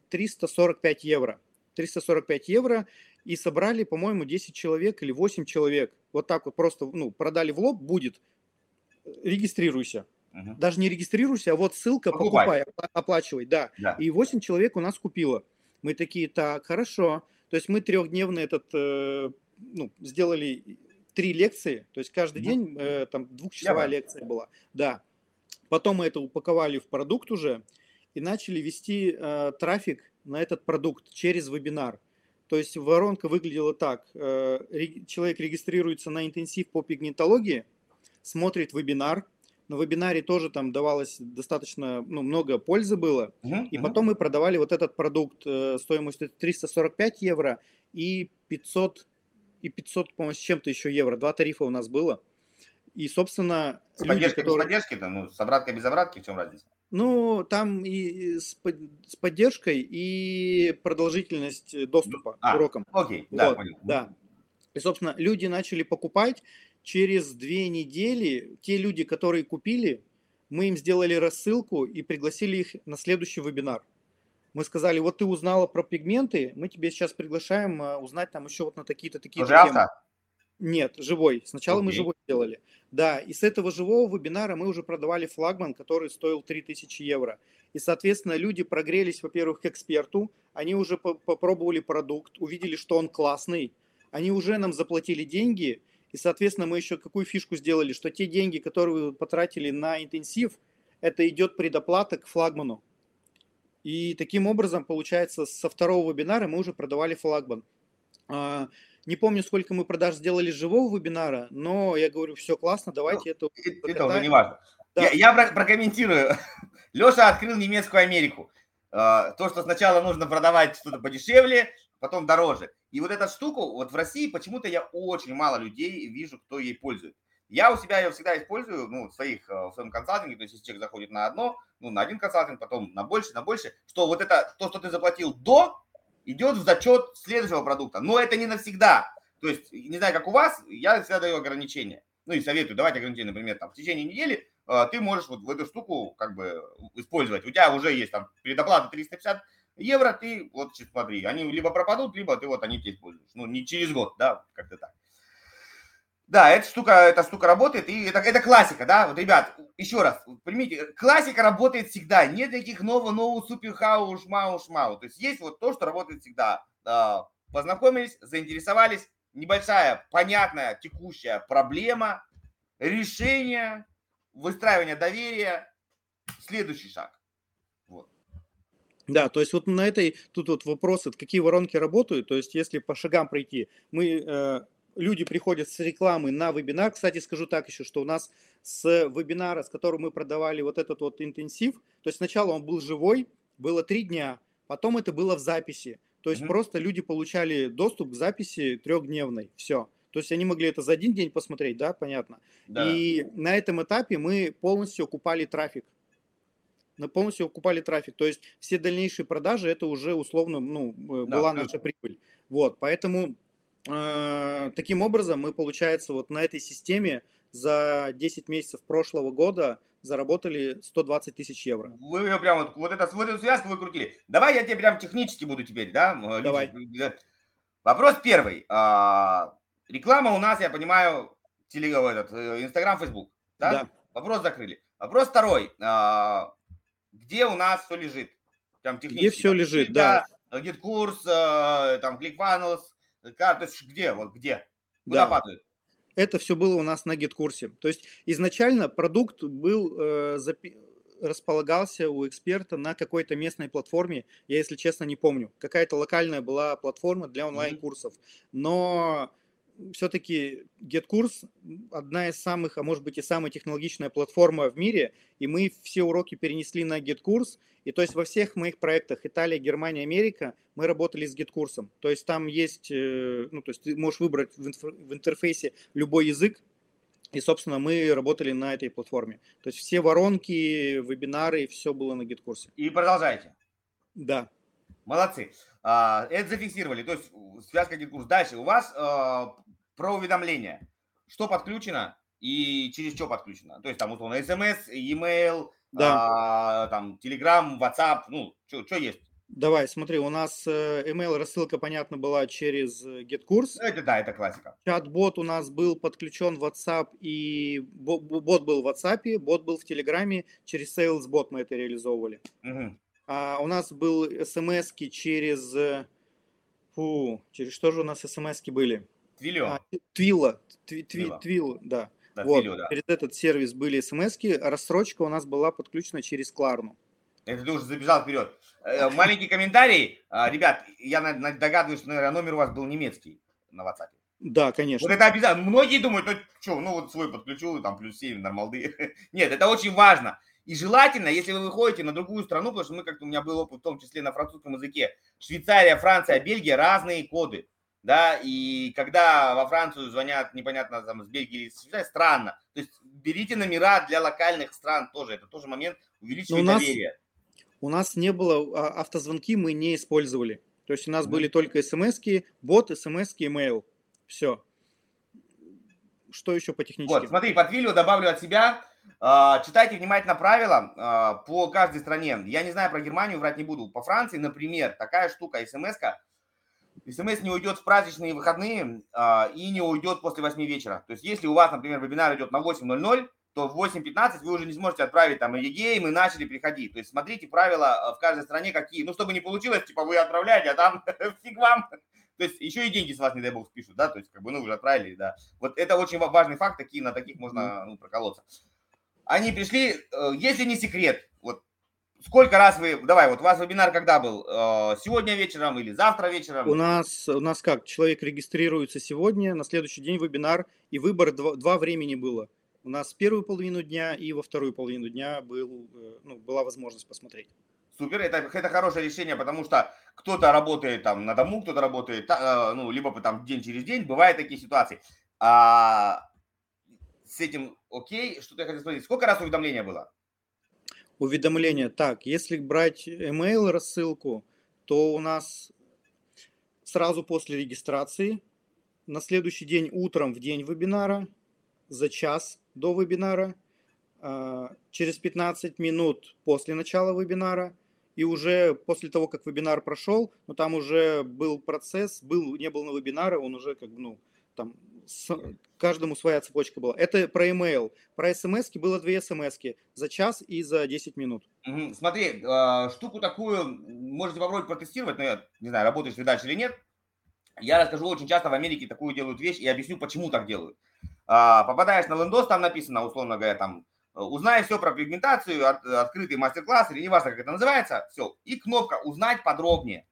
345 евро. 345 евро и собрали, по-моему, 10 человек или 8 человек. Вот так вот просто, ну, продали в лоб, будет, регистрируйся. Угу. Даже не регистрируйся, а вот ссылка, покупай, покупай оплачивай, да. да. И 8 человек у нас купило. Мы такие, так, хорошо. То есть мы трехдневный этот э, ну, сделали три лекции, то есть каждый день э, там двухчасовая Я лекция была, да. Потом мы это упаковали в продукт уже и начали вести э, трафик на этот продукт через вебинар. То есть воронка выглядела так. Э, человек регистрируется на интенсив по пигментологии, смотрит вебинар, на вебинаре тоже там давалось достаточно ну, много пользы было. Uh-huh, и потом мы продавали вот этот продукт э, стоимостью 345 евро и 500 и 500, по-моему, с чем-то еще евро. Два тарифа у нас было. И, собственно, с люди, поддержкой, которые... без поддержки, -то, ну, с обраткой без обратки, в чем разница? Ну, там и с, с поддержкой, и продолжительность доступа а, к урокам. Окей, да, понял. Да. И, собственно, люди начали покупать. Через две недели те люди, которые купили, мы им сделали рассылку и пригласили их на следующий вебинар. Мы сказали, вот ты узнала про пигменты, мы тебе сейчас приглашаем а, узнать там еще вот на такие-то такие темы. Нет, живой. Сначала okay. мы живой делали. Да, и с этого живого вебинара мы уже продавали флагман, который стоил 3000 евро. И, соответственно, люди прогрелись, во-первых, к эксперту, они уже попробовали продукт, увидели, что он классный, они уже нам заплатили деньги, и, соответственно, мы еще какую фишку сделали, что те деньги, которые вы потратили на интенсив, это идет предоплата к флагману. И таким образом, получается, со второго вебинара мы уже продавали флагман. А, не помню, сколько мы продаж сделали живого вебинара, но я говорю, все классно, давайте ну, это... Это уже не важно. Да. Я, я прокомментирую. [laughs] Леша открыл немецкую Америку. А, то, что сначала нужно продавать что-то подешевле, потом дороже. И вот эту штуку, вот в России почему-то я очень мало людей вижу, кто ей пользуется. Я у себя ее всегда использую, ну, в, своих, э, в своем консалтинге, то есть если человек заходит на одно, ну, на один консалтинг, потом на больше, на больше, что вот это, то, что ты заплатил до, идет в зачет следующего продукта. Но это не навсегда. То есть, не знаю, как у вас, я всегда даю ограничения. Ну и советую давать ограничения, например, там, в течение недели э, ты можешь вот в эту штуку как бы использовать. У тебя уже есть там предоплата 350 евро, ты вот смотри, они либо пропадут, либо ты вот они тебе используешь. Ну, не через год, да, как-то так. Да, эта штука, эта штука работает, и это, это классика, да, вот, ребят, еще раз, поймите, классика работает всегда, нет таких нового, нового супер хау, шмау, шмау, то есть есть вот то, что работает всегда. Познакомились, заинтересовались, небольшая, понятная, текущая проблема, решение, выстраивание доверия, следующий шаг. Да, то есть вот на этой, тут вот вопросы, какие воронки работают, то есть если по шагам пройти, мы э, люди приходят с рекламы на вебинар. Кстати, скажу так еще, что у нас с вебинара, с которым мы продавали вот этот вот интенсив, то есть сначала он был живой, было три дня, потом это было в записи. То есть mm-hmm. просто люди получали доступ к записи трехдневной, все. То есть они могли это за один день посмотреть, да, понятно. Да. И на этом этапе мы полностью окупали трафик. Мы полностью окупали трафик. То есть все дальнейшие продажи это уже условно, ну, э, да, была наша прибыль. Вот, поэтому таким образом, мы, получается, вот на этой системе за 10 месяцев прошлого года заработали 120 тысяч евро. Вы ее прям вот, вот, это, вот эту связку вы крутили. Давай я тебе прям технически буду теперь, да? Давай. Вопрос первый. А, реклама у нас, я понимаю, теле, этот, э, Инстаграм, Фейсбук. Да? да. Вопрос закрыли. Вопрос второй. А, где у нас все лежит? Там технически. Где все лежит, да. Где курс, э, там, ClickFunnels, то есть где, вот где? Куда да. падает? Это все было у нас на гид-курсе. То есть изначально продукт был э, запи- располагался у эксперта на какой-то местной платформе. Я, если честно, не помню. Какая-то локальная была платформа для онлайн-курсов. Но все-таки GetCourse одна из самых, а может быть и самая технологичная платформа в мире, и мы все уроки перенесли на GetCourse, и то есть во всех моих проектах Италия, Германия, Америка мы работали с GetCourse. То есть там есть, э, ну то есть ты можешь выбрать в интерфейсе любой язык, и, собственно, мы работали на этой платформе. То есть все воронки, вебинары, все было на GitKурсе. И продолжайте. Да. Молодцы. А, это зафиксировали. То есть связка GitKurs. Дальше. У вас а, про уведомления. Что подключено и через что подключено? То есть там условно смс, e-mail, да. а, там Telegram, WhatsApp, ну, что есть? Давай, смотри, у нас э, email рассылка, понятно, была через э, GetCourse. Это да, это классика. Чат-бот у нас был подключен в WhatsApp, и бот был в WhatsApp, бот был в Телеграме, через SalesBot мы это реализовывали. Угу. А у нас был смс через... Э, фу, через что же у нас смс были? Твилио. А, Твила. Тви, тви, Твил, да. да вот, Твилио, да. Через этот сервис были смс а рассрочка у нас была подключена через Кларну. Это ты уже забежал вперед. Э, маленький комментарий. А, ребят, я догадываюсь, что, наверное, номер у вас был немецкий на WhatsApp. Да, конечно. Вот это обязательно. Многие думают, ну что, ну вот свой подключу, там плюс 7, нормалды. [laughs] Нет, это очень важно. И желательно, если вы выходите на другую страну, потому что мы, как-то у меня был опыт, в том числе на французском языке, Швейцария, Франция, Бельгия, разные коды да, и когда во Францию звонят непонятно там с Бельгии или с Швейцарии, странно. То есть берите номера для локальных стран тоже, это тоже момент увеличивает у доверие. У нас не было, а, автозвонки мы не использовали. То есть у нас mm были только смс-ки, бот, смс-ки, email. Все. Что еще по технически? Вот, смотри, под видео добавлю от себя. А, читайте внимательно правила а, по каждой стране. Я не знаю про Германию, врать не буду. По Франции, например, такая штука, смс-ка, СМС не уйдет в праздничные выходные а, и не уйдет после 8 вечера. То есть, если у вас, например, вебинар идет на 8.00, то в 8.15 вы уже не сможете отправить там ЕГЭ, мы начали приходить. То есть, смотрите правила в каждой стране какие. Ну, чтобы не получилось, типа, вы отправляете, а там [laughs] фиг вам. То есть, еще и деньги с вас, не дай бог, спишут, да, то есть, как бы, ну, вы же отправили, да. Вот это очень важный факт, такие, на таких можно ну, проколоться. Они пришли, э, если не секрет, вот Сколько раз вы, давай, вот у вас вебинар когда был? Э, сегодня вечером или завтра вечером? У нас, у нас как, человек регистрируется сегодня, на следующий день вебинар, и выбор два, два времени было. У нас первую половину дня и во вторую половину дня был, э, ну, была возможность посмотреть. Супер, это, это хорошее решение, потому что кто-то работает там на дому, кто-то работает, ну, либо там день через день, бывают такие ситуации. А, с этим окей, что-то я хотел спросить, сколько раз уведомления было? уведомления. Так, если брать email рассылку, то у нас сразу после регистрации, на следующий день утром в день вебинара, за час до вебинара, а, через 15 минут после начала вебинара, и уже после того, как вебинар прошел, ну, там уже был процесс, был, не был на вебинаре, он уже как бы, ну, там с, каждому своя цепочка была. Это про email. Про смс было две смс за час и за 10 минут. Угу. Смотри, э, штуку такую можете попробовать протестировать, но я не знаю, работаешь ты дальше или нет. Я расскажу, очень часто в Америке такую делают вещь и объясню, почему так делают. Э, попадаешь на лендос, там написано, условно говоря, там, узнай все про пигментацию, от, открытый мастер-класс, или неважно, как это называется, все. И кнопка «Узнать подробнее».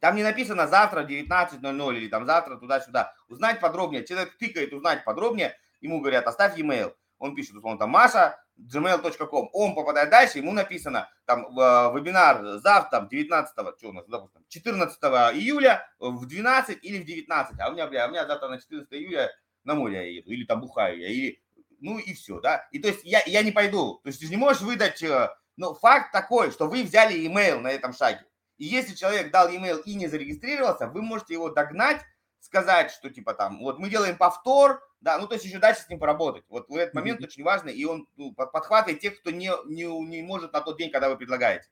Там не написано завтра 19.00 или там завтра туда-сюда. Узнать подробнее. Человек тыкает узнать подробнее, ему говорят, оставь e-maил. Он пишет, условно, там, Маша, gmail.com. Он попадает дальше, ему написано, там, э, вебинар завтра, там, 19, что у нас, допустим, 14 июля в 12 или в 19. А у меня, бля, у меня завтра на 14 июля на море я еду, или там бухаю я, или, ну и все, да. И то есть я, я не пойду. То есть ты же не можешь выдать, э, ну, факт такой, что вы взяли email на этом шаге. И если человек дал e-mail и не зарегистрировался, вы можете его догнать, сказать, что типа там, вот мы делаем повтор, да, ну то есть еще дальше с ним поработать. Вот в этот момент mm-hmm. очень важно, и он ну, подхватывает тех, кто не, не, не может на тот день, когда вы предлагаете.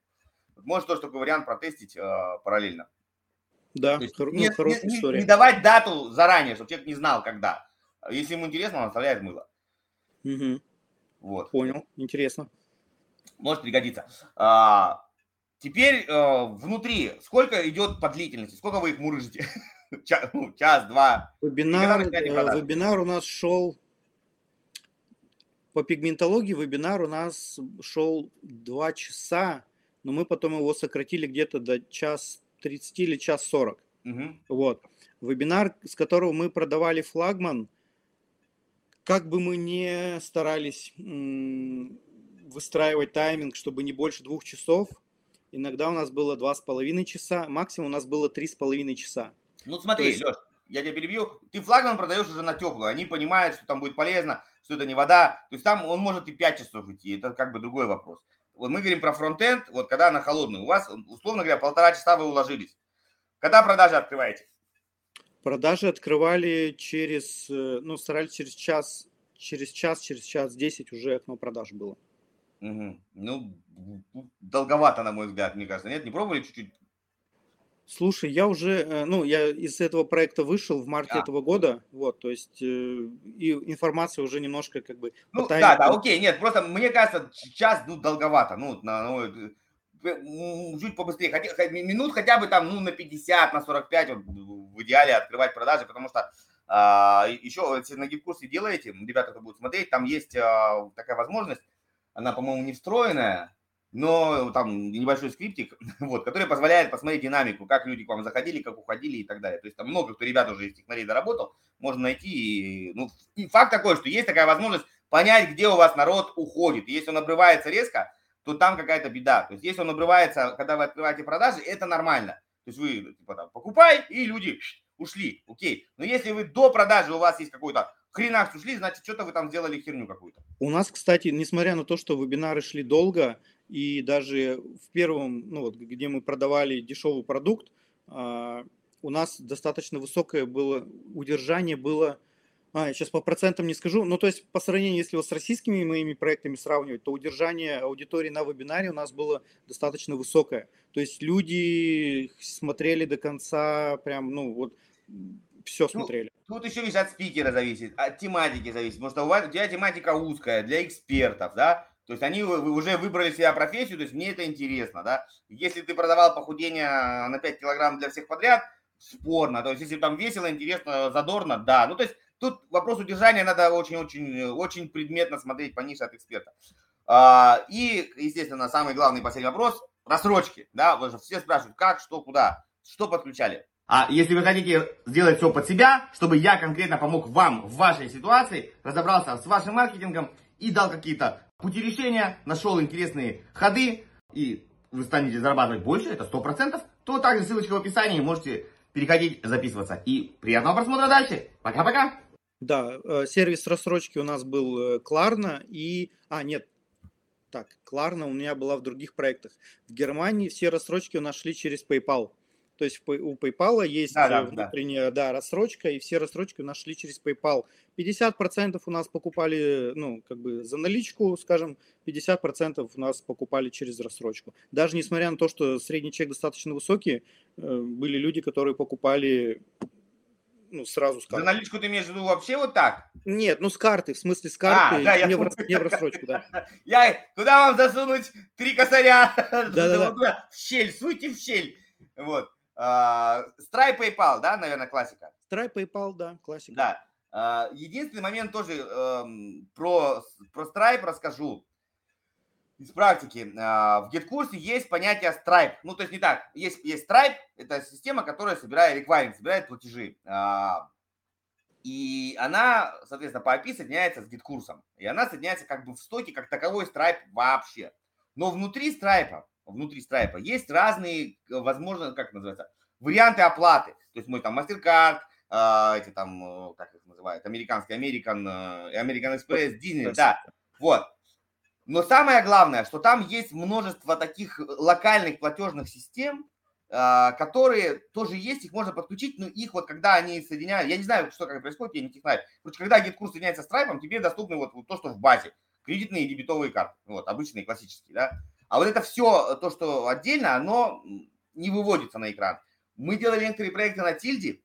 Может тоже такой вариант протестить э, параллельно. Да, есть, хор- не, ну, не, не, не давать дату заранее, чтобы человек не знал, когда. Если ему интересно, он оставляет мыло. Угу. Вот. Понял, интересно. Может пригодиться. А, Теперь э, внутри сколько идет по длительности? Сколько вы их мурыжите? [laughs] час, ну, час, два. Вебинар, э, вебинар у нас шел по пигментологии. Вебинар у нас шел два часа, но мы потом его сократили где-то до час 30 или час 40. Угу. Вот. Вебинар, с которого мы продавали флагман, как бы мы не старались выстраивать тайминг, чтобы не больше двух часов – Иногда у нас было два с половиной часа, максимум у нас было три с половиной часа. Ну смотри, есть... Леш, я тебя перебью. Ты флагман продаешь уже на теплую. Они понимают, что там будет полезно, что это не вода. То есть там он может и 5 часов идти. Это как бы другой вопрос. Вот мы говорим про фронтенд, вот когда на холодную. У вас, условно говоря, полтора часа вы уложились. Когда продажи открываете? Продажи открывали через, э, ну, старались через час, через час, через час десять уже окно продаж было. Угу. Ну, долговато, на мой взгляд, мне кажется. Нет, не пробовали чуть-чуть? Слушай, я уже, э, ну, я из этого проекта вышел в марте да. этого года, вот, то есть, э, и информация уже немножко как бы... Ну, да, да, окей, нет, просто мне кажется, час, ну, долговато, ну, на, ну, чуть побыстрее, хотя, минут хотя бы там, ну, на 50, на 45, вот, в идеале открывать продажи, потому что а, еще, если на гид-курсе делаете, ребята, кто будет смотреть, там есть а, такая возможность, она, по-моему, не встроенная, но там небольшой скриптик, [laughs] вот, который позволяет посмотреть динамику, как люди к вам заходили, как уходили и так далее. То есть там много кто ребят уже из технарей доработал, можно найти. И, ну, и факт такой, что есть такая возможность понять, где у вас народ уходит. Если он обрывается резко, то там какая-то беда. То есть если он обрывается, когда вы открываете продажи, это нормально. То есть вы типа, там, покупай, и люди ушли, окей. Но если вы до продажи у вас есть какой-то хренах ушли, значит, что-то вы там сделали херню какую-то. У нас, кстати, несмотря на то, что вебинары шли долго, и даже в первом, ну вот, где мы продавали дешевый продукт, а, у нас достаточно высокое было удержание было, а, я сейчас по процентам не скажу, но то есть по сравнению, если вот с российскими моими проектами сравнивать, то удержание аудитории на вебинаре у нас было достаточно высокое. То есть люди смотрели до конца, прям, ну вот, все смотрели. Тут еще видишь, от спикера зависит, от тематики зависит, потому что у, вас, у тебя тематика узкая, для экспертов, да, то есть они уже выбрали себя профессию, то есть мне это интересно, да. Если ты продавал похудение на 5 килограмм для всех подряд, спорно, то есть если там весело, интересно, задорно, да. Ну, то есть тут вопрос удержания надо очень-очень очень предметно смотреть по нише от эксперта. А, и, естественно, самый главный последний вопрос – рассрочки, да, потому что все спрашивают, как, что, куда, что подключали. А если вы хотите сделать все под себя, чтобы я конкретно помог вам в вашей ситуации, разобрался с вашим маркетингом и дал какие-то пути решения, нашел интересные ходы, и вы станете зарабатывать больше, это 100%, то также ссылочка в описании, можете переходить, записываться. И приятного просмотра дальше. Пока-пока. Да, э, сервис рассрочки у нас был Кларна э, и... А, нет, так, Кларна у меня была в других проектах. В Германии все рассрочки у нас шли через PayPal. То есть у PayPal есть да, да, внутренняя да. Да, рассрочка, и все рассрочки у нас шли через PayPal. 50% у нас покупали, ну, как бы за наличку, скажем, 50% у нас покупали через рассрочку. Даже несмотря на то, что средний чек достаточно высокий, э, были люди, которые покупали ну, сразу с карты. За наличку ты имеешь в виду вообще вот так? Нет, ну с карты, в смысле с карты, а, да, не, я... в, не в рассрочку, да. [laughs] Я, куда вам засунуть три косаря? Да, да, да. [laughs] В щель, суйте в щель. Вот. А, Stripe PayPal, да, наверное, классика? Stripe PayPal, да, классика. Да. А, единственный момент тоже эм, про, про Stripe расскажу из практики. А, в GitKurсе есть понятие Stripe. Ну, то есть не так. Есть, есть Stripe, это система, которая собирает requirements, собирает платежи. И она, соответственно, по API соединяется с GitKурсом. И она соединяется как бы в стоке, как таковой Stripe вообще. Но внутри Stripe внутри Stripe есть разные, возможно, как называется, варианты оплаты. То есть мой там MasterCard, э, эти там, э, как их называют, американский, American, э, American Express, Disney, да, вот. Но самое главное, что там есть множество таких локальных платежных систем, э, которые тоже есть, их можно подключить, но их вот когда они соединяют, я не знаю, что как происходит, я не знаю. Короче, когда GitKurs соединяется с Stripe, тебе доступны вот, вот то, что в базе, кредитные и дебетовые карты, вот, обычные, классические, да. А вот это все, то, что отдельно, оно не выводится на экран. Мы делали некоторые проекты на тильде,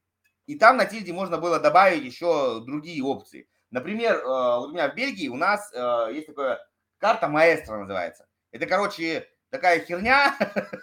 и там на тильде можно было добавить еще другие опции. Например, э, у меня в Бельгии у нас э, есть такая карта маэстро называется. Это, короче, такая херня,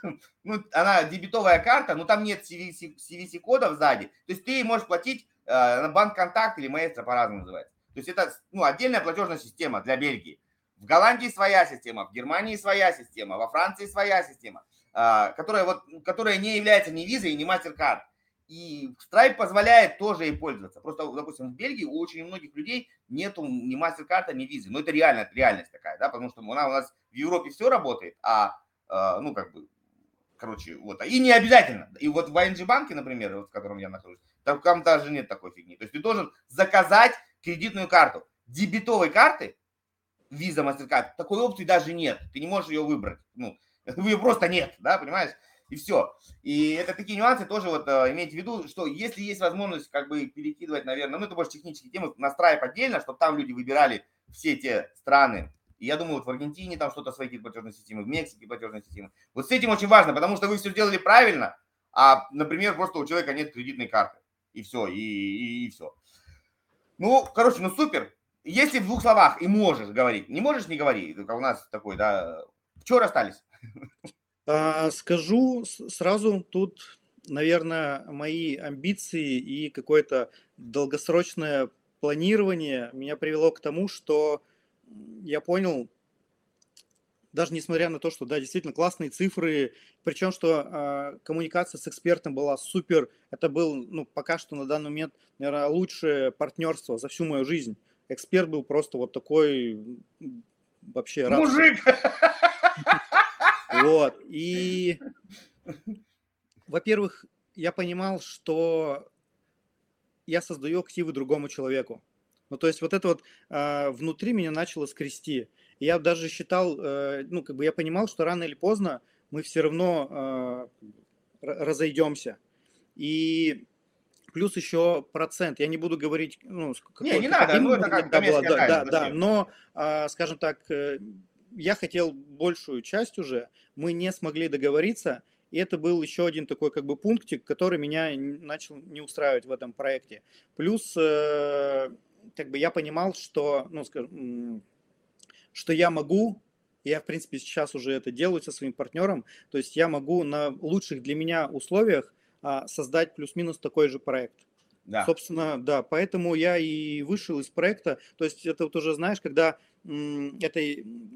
[laughs] ну, она дебетовая карта, но там нет CVC-кодов сзади. То есть ты можешь платить э, на банк контакт или маэстро по-разному называется. То есть это ну, отдельная платежная система для Бельгии. В Голландии своя система, в Германии своя система, во Франции своя система, а, которая, вот, которая не является ни визой, ни MasterCard. И Stripe позволяет тоже ей пользоваться. Просто, допустим, в Бельгии у очень многих людей нету ни MasterCard, ни визы. Но это реально, это реальность такая, да, потому что у нас, у нас в Европе все работает, а, а ну, как бы, короче, вот. И не обязательно. И вот в ING банке, например, вот, в котором я нахожусь, там даже нет такой фигни. То есть ты должен заказать кредитную карту. Дебетовой карты Visa, MasterCard, такой опции даже нет. Ты не можешь ее выбрать. Ну, [laughs] ее просто нет, да, понимаешь? И все. И это такие нюансы тоже вот э, имейте в виду, что если есть возможность как бы перекидывать, наверное, ну это больше технические темы, настраивать отдельно, чтобы там люди выбирали все те страны. И я думаю, вот в Аргентине там что-то свои платежные системы, в Мексике платежные системы. Вот с этим очень важно, потому что вы все сделали правильно, а, например, просто у человека нет кредитной карты. И все, и, и, и все. Ну, короче, ну супер. Если в двух словах и можешь говорить, не можешь, не говори. Только у нас такой, да. Чего расстались? А, скажу сразу, тут, наверное, мои амбиции и какое-то долгосрочное планирование меня привело к тому, что я понял, даже несмотря на то, что, да, действительно классные цифры, причем, что э, коммуникация с экспертом была супер, это был, ну, пока что на данный момент, наверное, лучшее партнерство за всю мою жизнь эксперт был просто вот такой вообще... Мужик! Вот. И, во-первых, я понимал, что я создаю активы другому человеку. Ну, то есть вот это вот э, внутри меня начало скрести. И я даже считал, э, ну, как бы я понимал, что рано или поздно мы все равно э, разойдемся. И плюс еще процент. Я не буду говорить, ну, не, не надо, ну это как было, да, да, да, но, а, скажем так, э, я хотел большую часть уже, мы не смогли договориться, и это был еще один такой как бы пунктик, который меня начал не устраивать в этом проекте. Плюс, э, как бы я понимал, что, ну, скажем, что я могу я, в принципе, сейчас уже это делаю со своим партнером. То есть я могу на лучших для меня условиях создать плюс-минус такой же проект. Да. Собственно, да, поэтому я и вышел из проекта. То есть это вот уже, знаешь, когда это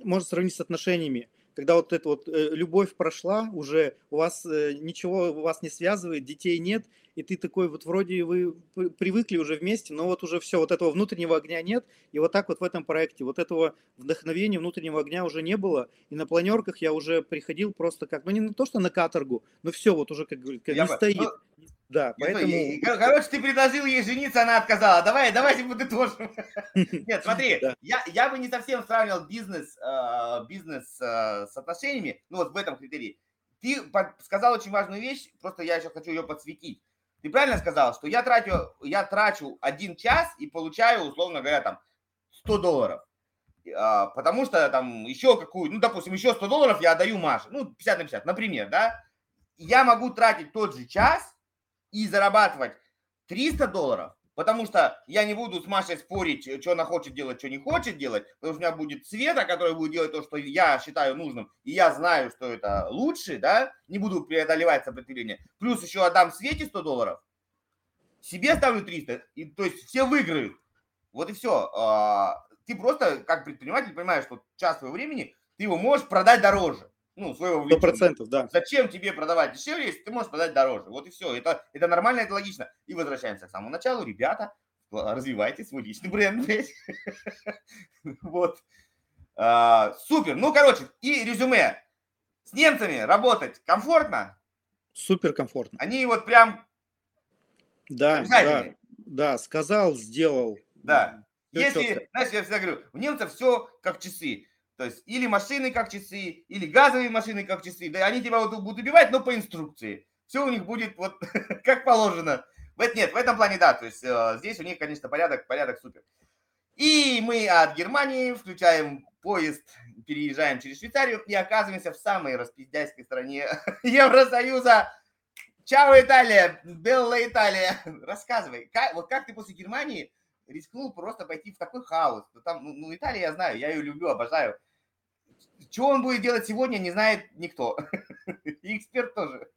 можно сравнить с отношениями когда вот эта вот э, любовь прошла, уже у вас э, ничего вас не связывает, детей нет, и ты такой вот вроде вы привыкли уже вместе, но вот уже все, вот этого внутреннего огня нет, и вот так вот в этом проекте, вот этого вдохновения внутреннего огня уже не было, и на планерках я уже приходил просто как, ну не то, что на каторгу, но все вот уже как, как не стоит. Ну, да, поэтому... И, короче, ты предложил ей жениться, она отказала. Давай, давайте подытожим. [laughs] Нет, смотри, я, я бы не совсем сравнивал бизнес, э, бизнес э, с отношениями, ну вот в этом критерии. ты сказал очень важную вещь, просто я сейчас хочу ее подсветить. Ты правильно сказал, что я трачу, я трачу один час и получаю, условно говоря, там 100 долларов. А, потому что там еще какую, ну, допустим, еще 100 долларов я отдаю Маше, ну, 50 на 50, например, да. Я могу тратить тот же час и зарабатывать 300 долларов, Потому что я не буду с Машей спорить, что она хочет делать, что не хочет делать, потому что у меня будет Света, которая будет делать то, что я считаю нужным, и я знаю, что это лучше, да, не буду преодолевать сопротивление. Плюс еще отдам Свете 100 долларов, себе ставлю 300, и, то есть все выиграют. Вот и все. А, ты просто, как предприниматель, понимаешь, что час своего времени ты его можешь продать дороже ну, своего Сто процентов, да. Зачем тебе продавать дешевле, если ты можешь продать дороже? Вот и все. Это, это нормально, это логично. И возвращаемся к самому началу. Ребята, развивайте свой личный бренд. [laughs] Вот. А, супер. Ну, короче, и резюме. С немцами работать комфортно? Супер комфортно. Они вот прям... Да, да, да, сказал, сделал. Да. Если, знаешь, я всегда говорю, у немцев все как часы. То есть или машины как часы, или газовые машины как часы. Да они тебя вот будут убивать, но по инструкции. Все у них будет вот [laughs] как положено. В этом нет, в этом плане да. То есть э, здесь у них, конечно, порядок, порядок супер. И мы от Германии включаем поезд, переезжаем через Швейцарию и оказываемся в самой распиздяйской стране [laughs] Евросоюза. Чао, Италия! Белла Италия! [laughs] Рассказывай, как, вот как ты после Германии рискнул просто пойти в такой хаос. Там, ну, ну, Италия я знаю, я ее люблю, обожаю. Что он будет делать сегодня, не знает никто. [laughs] И эксперт тоже.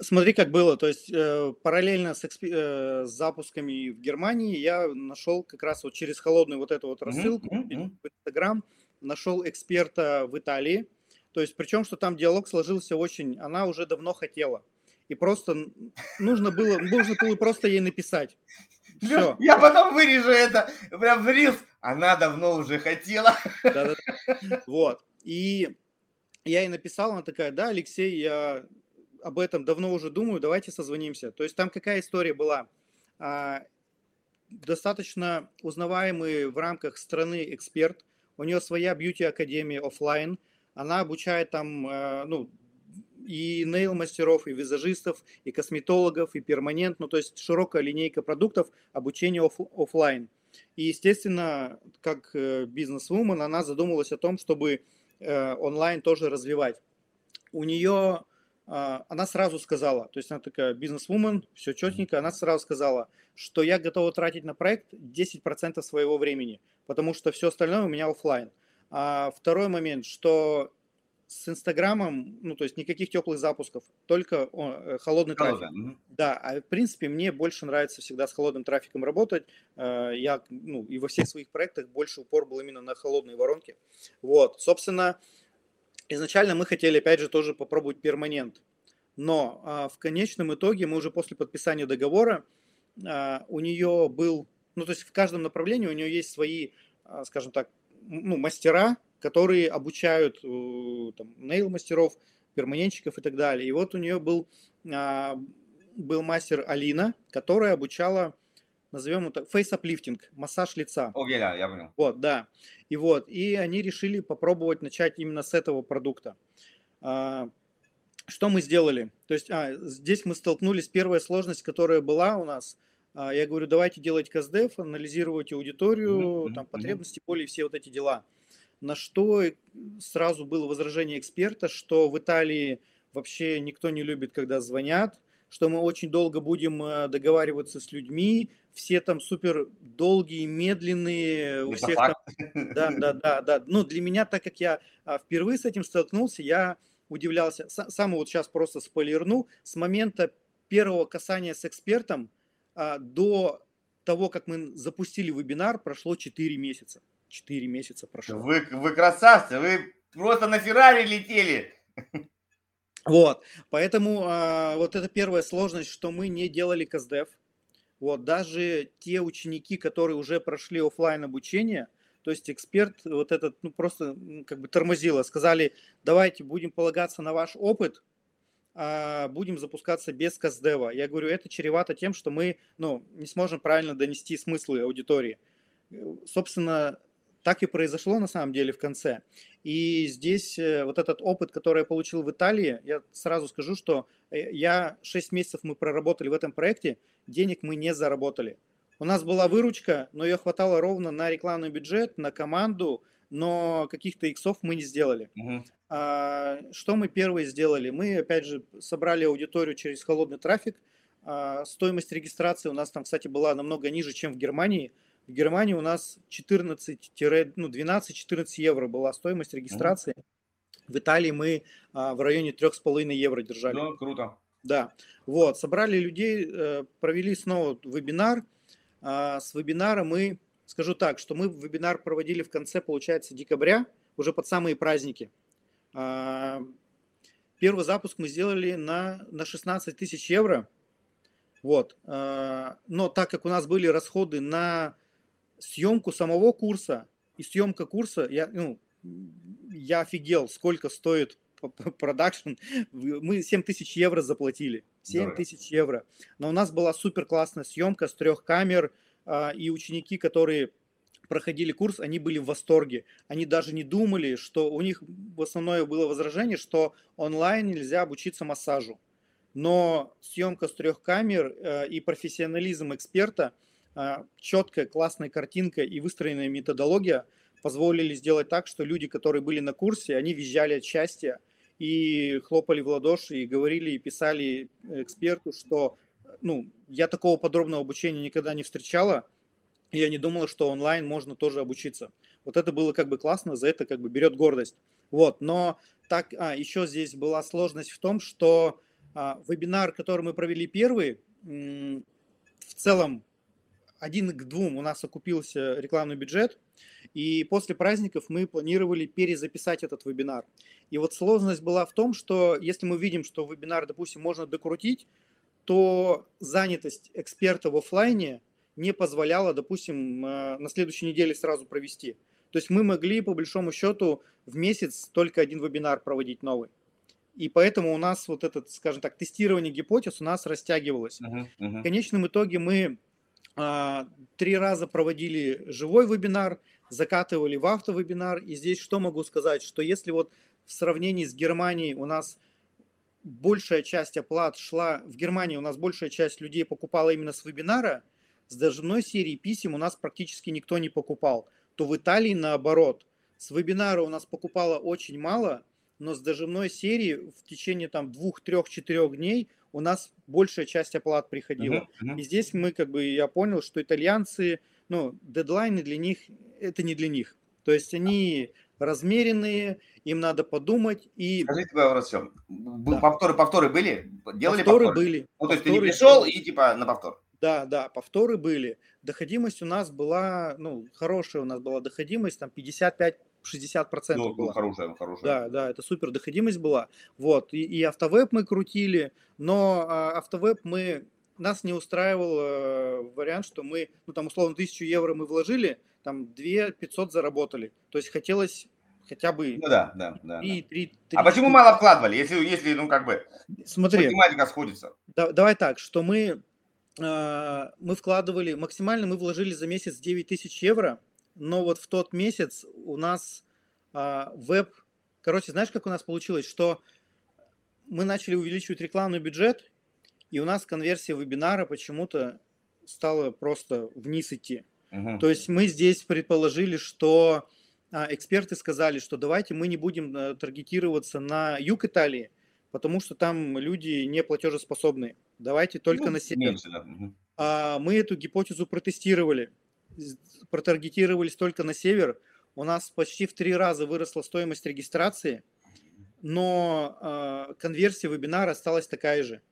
Смотри, как было. То есть э, параллельно с, экспи- э, с запусками в Германии я нашел как раз вот через холодную вот эту вот рассылку mm-hmm. в Инстаграм, нашел эксперта в Италии. То есть причем, что там диалог сложился очень, она уже давно хотела. И просто нужно было, нужно было просто ей написать. Все. Я потом вырежу это прям в рилс. Она давно уже хотела. Да-да-да. Вот. И я ей написал, она такая, да, Алексей, я об этом давно уже думаю, давайте созвонимся. То есть там какая история была? А, достаточно узнаваемый в рамках страны эксперт, у нее своя бьюти-академия офлайн, она обучает там, э, ну, и нейл-мастеров, и визажистов, и косметологов, и перманент, ну то есть широкая линейка продуктов обучения оф- офлайн. И, естественно, как э, бизнес-вумен, она задумалась о том, чтобы э, онлайн тоже развивать. У нее, э, она сразу сказала, то есть она такая бизнес-вумен, все четненько, она сразу сказала, что я готова тратить на проект 10% своего времени, потому что все остальное у меня офлайн. А второй момент, что с Инстаграмом, ну, то есть никаких теплых запусков, только о, э, холодный Холодно. трафик. Да, а в принципе мне больше нравится всегда с холодным трафиком работать. Э, я, ну, и во всех своих проектах больше упор был именно на холодные воронки. Вот, собственно, изначально мы хотели, опять же, тоже попробовать перманент. Но а, в конечном итоге мы уже после подписания договора а, у нее был, ну, то есть в каждом направлении у нее есть свои, а, скажем так, ну, мастера, которые обучают э, там, нейл-мастеров, перманентчиков и так далее. И вот у нее был, а, был мастер Алина, которая обучала, назовем так, face-uplifting, массаж лица. Окей, да, я понял. Вот, да. И вот, и они решили попробовать начать именно с этого продукта. А, что мы сделали? То есть, а, здесь мы столкнулись, первая сложность, которая была у нас, а, я говорю, давайте делать КСДФ, анализировать аудиторию, mm-hmm. там, потребности, боли и все вот эти дела на что сразу было возражение эксперта, что в Италии вообще никто не любит, когда звонят, что мы очень долго будем э, договариваться с людьми, все там супер долгие, медленные, у всех там... Да, да, да, да. Ну, для меня, так как я а, впервые с этим столкнулся, я удивлялся. Сам вот сейчас просто спойлерну. С момента первого касания с экспертом а, до того, как мы запустили вебинар, прошло 4 месяца. 4 месяца прошло. Вы, вы красавцы, вы просто на Феррари летели. Вот, поэтому а, вот это первая сложность, что мы не делали КСДФ. Вот, даже те ученики, которые уже прошли офлайн обучение, то есть эксперт вот этот, ну, просто как бы тормозило, сказали, давайте будем полагаться на ваш опыт, а будем запускаться без КСДева. Я говорю, это чревато тем, что мы, ну, не сможем правильно донести смыслы аудитории. Собственно, Так и произошло на самом деле в конце. И здесь э, вот этот опыт, который я получил в Италии, я сразу скажу, что э, я 6 месяцев мы проработали в этом проекте, денег мы не заработали. У нас была выручка, но ее хватало ровно на рекламный бюджет, на команду, но каких-то иксов мы не сделали. Мгм. А, что мы первые сделали? Мы, опять же, собрали аудиторию через холодный трафик. А, стоимость регистрации у нас там, кстати, была намного ниже, чем в Германии. В Германии у нас 14, ну, 12-14 евро была стоимость регистрации. В Италии мы а, в районе 3,5 евро держали. Ну, круто. Да, вот, собрали людей, э, провели снова вебинар. А, С вебинара мы, скажу так, что мы вебинар проводили в конце, получается, декабря, уже под самые праздники. А, Первый запуск мы сделали на, на 16 тысяч евро. Вот. а, Но так как у нас были расходы на съемку самого курса и съемка курса, я, ну, я офигел, сколько стоит продакшн. Мы 7 тысяч евро заплатили. 7 Здорово. тысяч евро. Но у нас была супер классная съемка с трех камер, а, и ученики, которые проходили курс, они были в восторге. Они даже не думали, что у них основное было возражение, что онлайн нельзя обучиться массажу. Но съемка с трех камер э, и профессионализм эксперта, четкая, классная картинка и выстроенная методология позволили сделать так, что люди, которые были на курсе, они визжали от счастья и хлопали в ладоши и говорили и писали эксперту, что ну, я такого подробного обучения никогда не встречала, и я не думала, что онлайн можно тоже обучиться. Вот это было как бы классно, за это как бы берет гордость. Вот, но так, а, еще здесь была сложность в том, что а, вебинар, который мы провели первый, в целом один к двум у нас окупился рекламный бюджет, и после праздников мы планировали перезаписать этот вебинар. И вот сложность была в том, что если мы видим, что вебинар, допустим, можно докрутить, то занятость эксперта в оффлайне не позволяла, допустим, э, на следующей неделе сразу провести. То есть мы могли, по большому счету, в месяц только один вебинар проводить новый. И поэтому у нас вот этот, скажем так, тестирование гипотез у нас растягивалось. Мгм, В мгм. конечном итоге мы три раза проводили живой вебинар, закатывали в автовебинар. И здесь что могу сказать, что если вот в сравнении с Германией у нас большая часть оплат шла, в Германии у нас большая часть людей покупала именно с вебинара, с дождевной серии писем у нас практически никто не покупал, то в Италии наоборот. С вебинара у нас покупало очень мало, но с дожимной серии в течение там двух, трех, четырех дней у нас большая часть оплат приходила. Uh-huh, uh-huh. И здесь мы как бы, я понял, что итальянцы, ну, дедлайны для них, это не для них. То есть они размеренные, им надо подумать и... Скажите, вопрос в? Да. Повторы, повторы были? Делали повторы? Повторы были. Ну, то повторы есть ты не пришел и типа на повтор? Да, да, повторы были. Доходимость у нас была, ну, хорошая у нас была доходимость, там 55 60 процентов ну, ну, была. Хорошая, хорошая. Да, да, это супер доходимость была. Вот, и, и автовеб мы крутили, но а, автовеб мы, нас не устраивал э, вариант, что мы, ну, там, условно, тысячу евро мы вложили, там, 2 500 заработали. То есть хотелось хотя бы... Ну да, да, да. 3, да. 3, 3, а 4... почему мало вкладывали, если, если ну, как бы... Смотри. Математика сходится. Да, давай так, что мы э, мы вкладывали, максимально мы вложили за месяц 9 тысяч евро, но вот в тот месяц у нас а, веб, короче, знаешь, как у нас получилось, что мы начали увеличивать рекламный бюджет, и у нас конверсия вебинара почему-то стала просто вниз идти. Мгм. То есть мы здесь предположили, что а, эксперты сказали, что давайте мы не будем э, таргетироваться на юг Италии, потому что там люди не платежеспособные. Давайте только Ну, на север. Мгм. А, мы эту гипотезу протестировали, протаргетировались только на север. У нас почти в три раза выросла стоимость регистрации, но а, конверсия вебинара осталась такая же.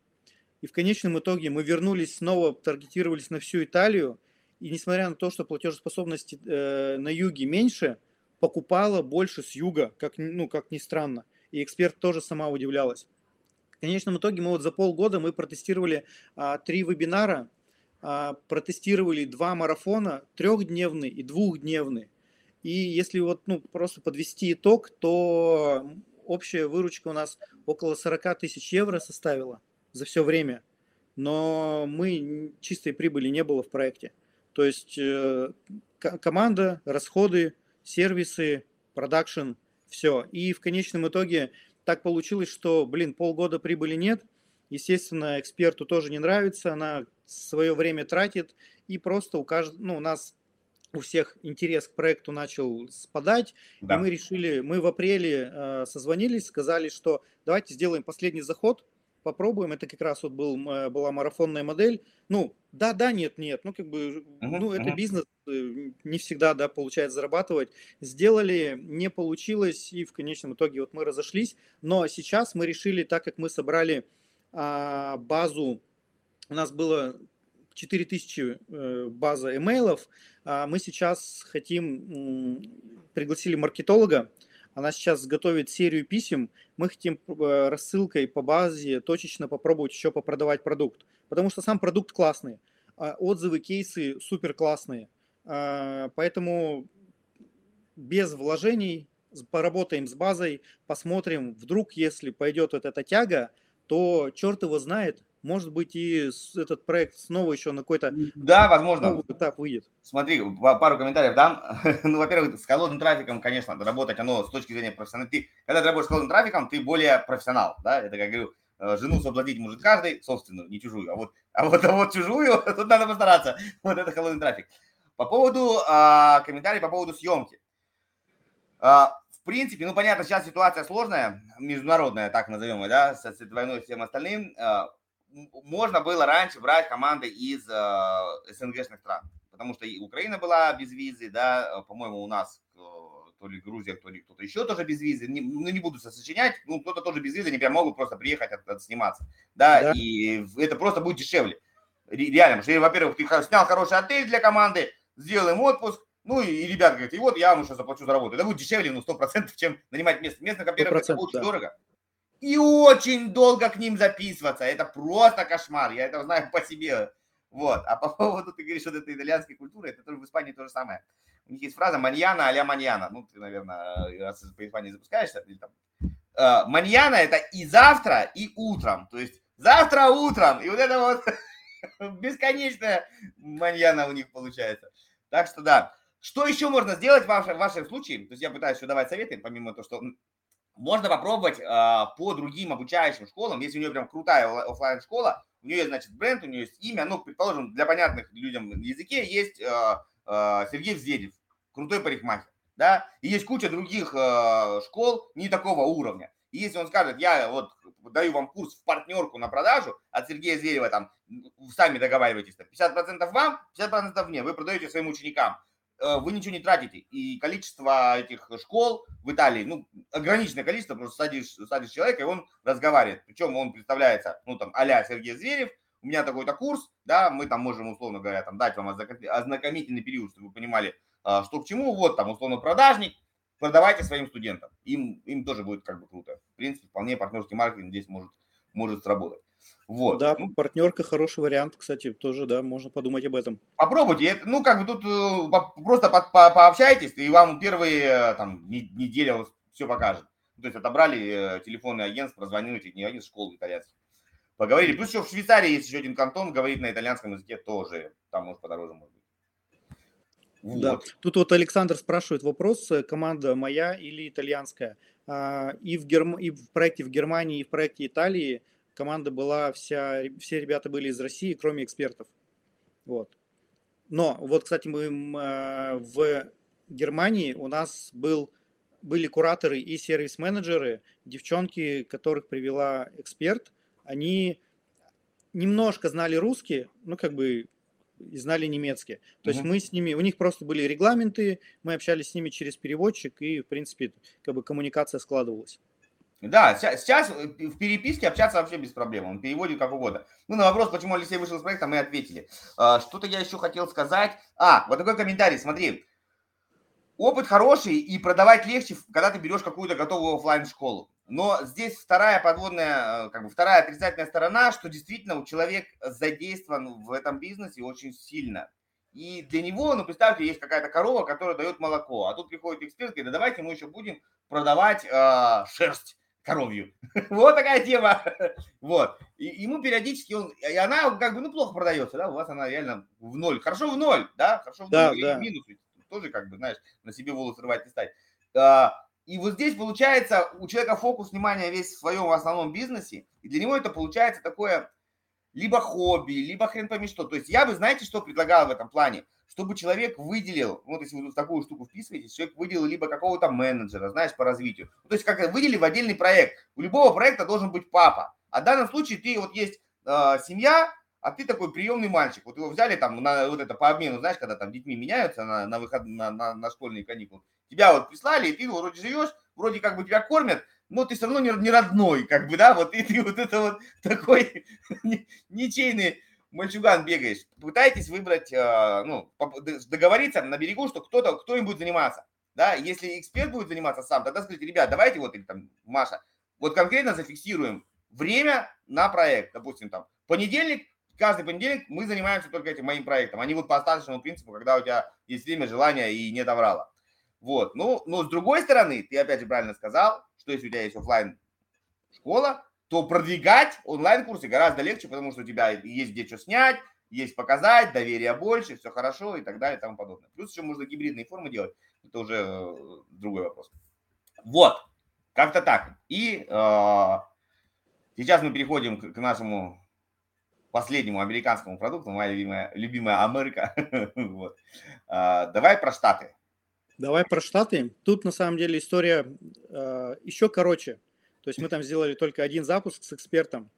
И в конечном итоге мы вернулись снова, таргетировались на всю Италию, и несмотря на то, что платежеспособность э, на юге меньше, покупала больше с юга, как, ну, как ни странно. И эксперт тоже сама удивлялась. В конечном итоге мы вот за полгода мы протестировали а, три вебинара, протестировали два марафона, трехдневный и двухдневный. И если вот ну, просто подвести итог, то общая выручка у нас около 40 тысяч евро составила за все время. Но мы чистой прибыли не было в проекте. То есть э, ко- команда, расходы, сервисы, продакшн, все. И в конечном итоге так получилось, что, блин, полгода прибыли нет. Естественно, эксперту тоже не нравится, она свое время тратит, и просто у каждого, ну, у нас у всех интерес к проекту начал спадать, да. и мы решили, мы в апреле э, созвонились, сказали, что давайте сделаем последний заход, попробуем. Это как раз вот был, э, была марафонная модель. Ну, да, да, нет, нет. Ну, как бы, uh-huh, ну, это uh-huh. бизнес, э, не всегда, да, получается зарабатывать. Сделали, не получилось, и в конечном итоге вот мы разошлись. Но сейчас мы решили, так как мы собрали а, базу, у нас было 4000 э, база имейлов, а мы сейчас хотим, пригласили маркетолога, она сейчас готовит серию писем. Мы хотим э, рассылкой по базе точечно попробовать еще попродавать продукт. Потому что сам продукт классный. А отзывы, кейсы супер классные. А, поэтому без вложений поработаем с базой, посмотрим, вдруг, если пойдет вот эта тяга, то черт его знает, может быть, и этот проект снова еще на какой-то да, возможно. этап выйдет. Смотри, пару комментариев дам. [laughs] ну, во-первых, с холодным трафиком, конечно, работать оно с точки зрения профессионала. Ты, когда ты работаешь с холодным трафиком, ты более профессионал, да, это, как говорю, э, жену соблазнить может каждый, собственную, не чужую, а вот, а вот, а вот чужую, [laughs] тут надо постараться. Вот это холодный трафик. По поводу а, комментариев по поводу съемки. А, в принципе, ну, понятно, сейчас ситуация сложная, международная, так назовем, да, с, с и всем остальным. А, можно было раньше брать команды из э, СНГшных стран, потому что и Украина была без визы, да, э, по-моему, у нас э, то ли Грузия, то ли кто-то еще тоже без визы, не, ну, не буду сочинять, ну, кто-то тоже без визы, они прям могут просто приехать от, от сниматься, да, да, и это просто будет дешевле, реально, потому что, во-первых, ты снял хороший отель для команды, сделал им отпуск, ну и, и ребята говорят, и вот я вам сейчас заплачу за работу. Это будет дешевле, ну, сто процентов, чем нанимать место. Местных, во-первых, это очень да. дорого и очень долго к ним записываться. Это просто кошмар, я это знаю по себе. Вот. А по [laughs] поводу, ты говоришь, вот этой итальянской культуры, это тоже в Испании то же самое. У них есть фраза «маньяна а-ля маньяна». Ну, ты, наверное, раз по Испании запускаешься. Или там. Э, маньяна – это и завтра, и утром. То есть завтра утром. И вот это вот [laughs] бесконечная маньяна у них получается. Так что да. Что еще можно сделать в вашем, случае? То есть я пытаюсь еще давать советы, помимо того, что можно попробовать э, по другим обучающим школам, если у нее прям крутая офлайн школа, у нее значит, бренд, у нее есть имя, ну, предположим, для понятных людям языке есть э, э, Сергей Взедев, крутой парикмахер, да, и есть куча других э, школ не такого уровня. И если он скажет, я вот даю вам курс в партнерку на продажу от Сергея Зверева, там, сами договариваетесь, 50% вам, 50% мне, вы продаете своим ученикам. Э, вы ничего не тратите. И количество этих школ в Италии, ну, ограниченное количество, просто садишь, садишь человека, и он разговаривает. Причем он представляется, ну, там, а Сергей Зверев, у меня такой-то курс, да, мы там можем, условно говоря, там, дать вам ознакомительный период, чтобы вы понимали, а, что к чему. Вот там, условно, продажник, продавайте своим студентам. Им, им тоже будет как бы круто. В принципе, вполне партнерский маркетинг здесь может, может сработать. Вот. Да, ну, партнерка хороший вариант, кстати, тоже, да, можно подумать об этом. Попробуйте, ну, как бы тут э, просто по по пообщайтесь, и вам первые э, там неделя все покажет. То есть отобрали э, телефонный агентство, прозвонили, не один школы итальянский. Поговорили. Плюс еще в Швейцарии есть еще один кантон, говорит на итальянском языке тоже. Там может подороже может быть. Вот. Да. Тут вот Александр спрашивает вопрос, команда моя или итальянская. А, и в, Герм... и в проекте в Германии, и в проекте Италии – команда была вся, все ребята были из России, кроме экспертов. Вот. Но вот, кстати, мы э, в Германии у нас был, были кураторы и сервис-менеджеры, девчонки, которых привела эксперт, они немножко знали русский, ну, как бы и знали немецкий. То uh-huh. есть мы с ними, у них просто были регламенты, мы общались с ними через переводчик, и, в принципе, как бы коммуникация складывалась. Да, сейчас в переписке общаться вообще без проблем. Он переводит как угодно. Ну, на вопрос, почему Алексей вышел из проекта, мы ответили. А, что-то я еще хотел сказать. А, вот такой комментарий, смотри. Опыт хороший и продавать легче, когда ты берешь какую-то готовую офлайн школу Но здесь вторая подводная, э, как бы вторая отрицательная сторона, что действительно у человека задействован в этом бизнесе очень сильно. И для него, ну, представьте, есть какая-то корова, которая дает молоко, а тут приходит эксперт и говорит, да давайте мы еще будем продавать э, шерсть коровью. [laughs] вот такая тема. вот. И ему периодически он, и она как бы, ну, плохо продается, да, у вас она реально в ноль. Хорошо в ноль, да, хорошо в да, ноль, да. минус. тоже, как бы, знаешь, на себе волосы рвать не стать. А, и вот здесь получается у человека фокус внимания весь в своем основном бизнесе, и для него это получается такое либо хобби, либо хрен пойми что. То есть я бы, знаете, что предлагал в этом плане? Чтобы человек выделил, вот если вы в такую штуку вписываетесь, человек выделил либо какого-то менеджера, знаешь, по развитию. Ну, то есть как выделили в отдельный проект. У любого проекта должен быть папа. А в данном случае ты вот есть э, семья, а ты такой приемный мальчик. Вот его взяли там на вот это по обмену, знаешь, когда там детьми меняются на, на выход на, на, на школьные каникулы. Тебя вот прислали, и ты вроде живешь, вроде как бы тебя кормят, но ты все равно не, не родной, как бы, да, вот и ты вот это вот [laughs] такой [laughs] ничейный мальчуган бегаешь. Пытайтесь выбрать, э, ну, договориться на берегу, что кто-то, кто им будет заниматься. Да, если эксперт будет заниматься сам, тогда скажите, ребят, давайте вот, или там, Маша, вот конкретно зафиксируем время на проект. Допустим, там, понедельник, каждый понедельник мы занимаемся только этим моим проектом. Они вот по остаточному принципу, когда у тебя есть время, желание и нет аврала. Вот. Ну, но с другой стороны, ты опять же правильно сказал, что если у тебя есть офлайн школа, то продвигать онлайн-курсы гораздо легче, потому что у тебя есть где что снять, есть показать, доверия больше, все хорошо и так далее и тому подобное. Плюс еще можно гибридные формы делать, это уже э, другой вопрос. Вот, как-то так. И э, сейчас мы переходим к, к нашему последнему американскому продукту, моя любимая, любимая Америка. [laughs] вот. э, давай про Штаты. Давай про Штаты. Тут на самом деле история э, еще короче. То есть мы там сделали только один запуск с экспертом.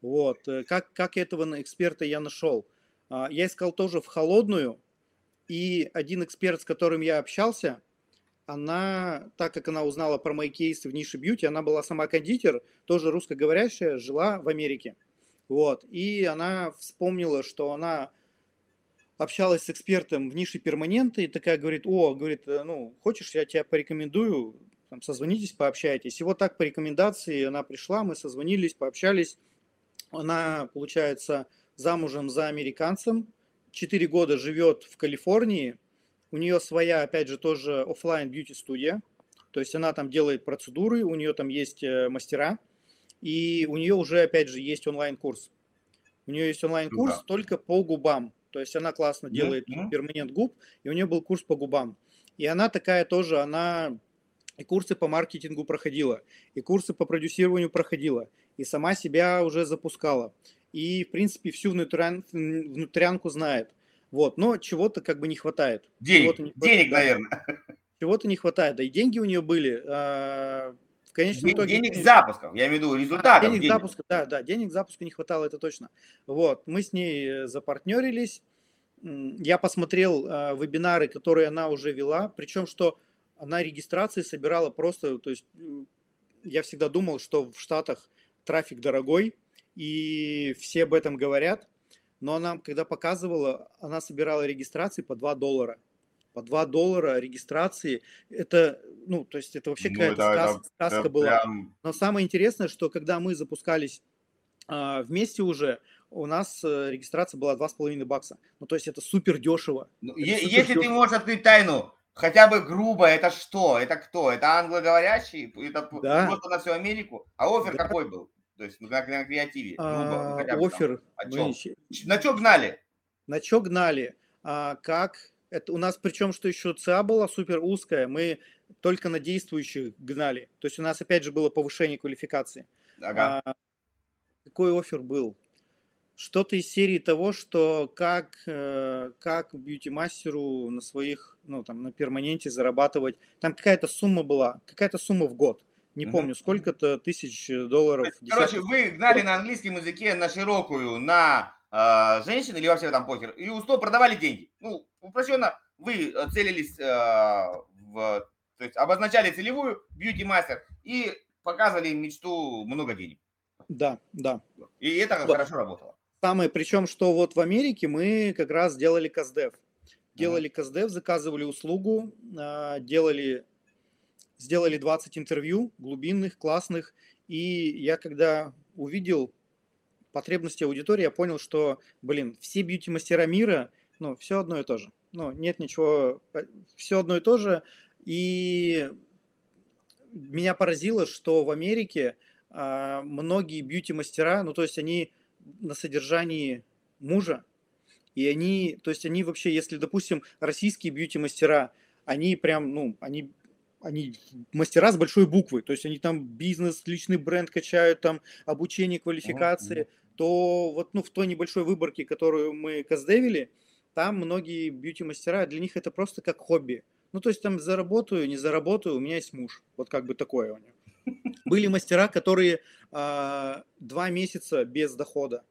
Вот. Э, как, как этого эксперта я нашел? Э, я искал тоже в холодную, и один эксперт, с которым я общался, она, так как она узнала про мои кейсы в нише бьюти, она была сама кондитер, тоже русскоговорящая, жила в Америке. Вот. И она вспомнила, что она общалась с экспертом в нише перманенты и такая говорит, о, говорит, э, ну, хочешь, я тебя порекомендую, там, созвонитесь, пообщайтесь. И вот так по рекомендации она пришла, мы созвонились, пообщались. Она, получается, замужем за американцем, четыре года живет в Калифорнии, у нее своя, опять же, тоже офлайн бьюти студия, то есть она там делает процедуры, у нее там есть э, мастера, и у нее уже, опять же, есть онлайн-курс. У нее есть онлайн-курс да. только по губам. То есть она классно делает перманент губ, и у нее был курс по губам. И она такая тоже, она и курсы по маркетингу проходила, и курсы по продюсированию проходила, и сама себя уже запускала. И, в принципе, всю внутрян, внутрянку знает. Вот, но чего-то как бы не хватает. Денег, не хватает, денег да. наверное. Чего-то не хватает. Да и деньги у нее были. А, в конечном итоге... Денег запусков, я имею в виду результатов. Денег, денег запуска, да, да, денег запуска не хватало, это точно. Вот, мы с ней э, запартнерились, я посмотрел э, вебинары, которые она уже вела, причем что она регистрации собирала просто, то есть я всегда думал, что в Штатах трафик дорогой, и все об этом говорят, но она, когда показывала, она собирала регистрации по 2 доллара – по 2 доллара регистрации. Это, ну, то есть это вообще ну, какая-то это, сказ, это, сказка это была. Прям... Но самое интересное, что когда мы запускались а, вместе уже, у нас э, регистрация была 2,5 бакса. Ну, то есть это супер дешево. Ну, это супер если дешево. ты можешь открыть тайну, хотя бы грубо, это что? Это кто? Это англоговорящий? Это да. просто на всю Америку? А офер да. какой был? То есть на, на креативе? А, грубо, ну, офер. Там, мы... На что гнали? На что гнали? А, как это у нас причем, что еще ЦА была супер узкая, мы только на действующих гнали. То есть у нас опять же было повышение квалификации. Ага. А, какой офер был? Что-то из серии того, что как, э, как бьюти-мастеру на своих, ну там на перманенте зарабатывать. Там какая-то сумма была, какая-то сумма в год. Не угу. помню, сколько-то тысяч долларов. Короче, вы гнали на английском языке на широкую, на э, женщин или вообще там покер, и у продавали деньги. Ну, упрощенно, вы э, целились э, в, то есть обозначали целевую бьюти-мастер и показывали мечту много денег. Да, да. И это вот. хорошо работало. Самое, причем, что вот в Америке мы как раз делали каздев. Делали uh-huh. каздев, заказывали услугу, э, делали, сделали 20 интервью глубинных, классных. И я когда увидел потребности аудитории, я понял, что, блин, все бьюти-мастера мира, ну, все одно и то же. Ну, нет ничего, э, все одно и то же. И меня поразило, что в Америке а, многие бьюти-мастера, ну, то есть они на содержании мужа, И они, то есть они вообще, если, допустим, российские бьюти-мастера, они прям, ну, они они мастера с большой буквы, то есть они там бизнес, личный бренд качают, там обучение, квалификации, mm-hmm. то вот ну, в той небольшой выборке, которую мы каздевили, там многие бьюти-мастера, для них это просто как хобби. Ну, то есть там заработаю, не заработаю, у меня есть муж. Вот как бы такое у него. Были мастера, которые э, два месяца без дохода.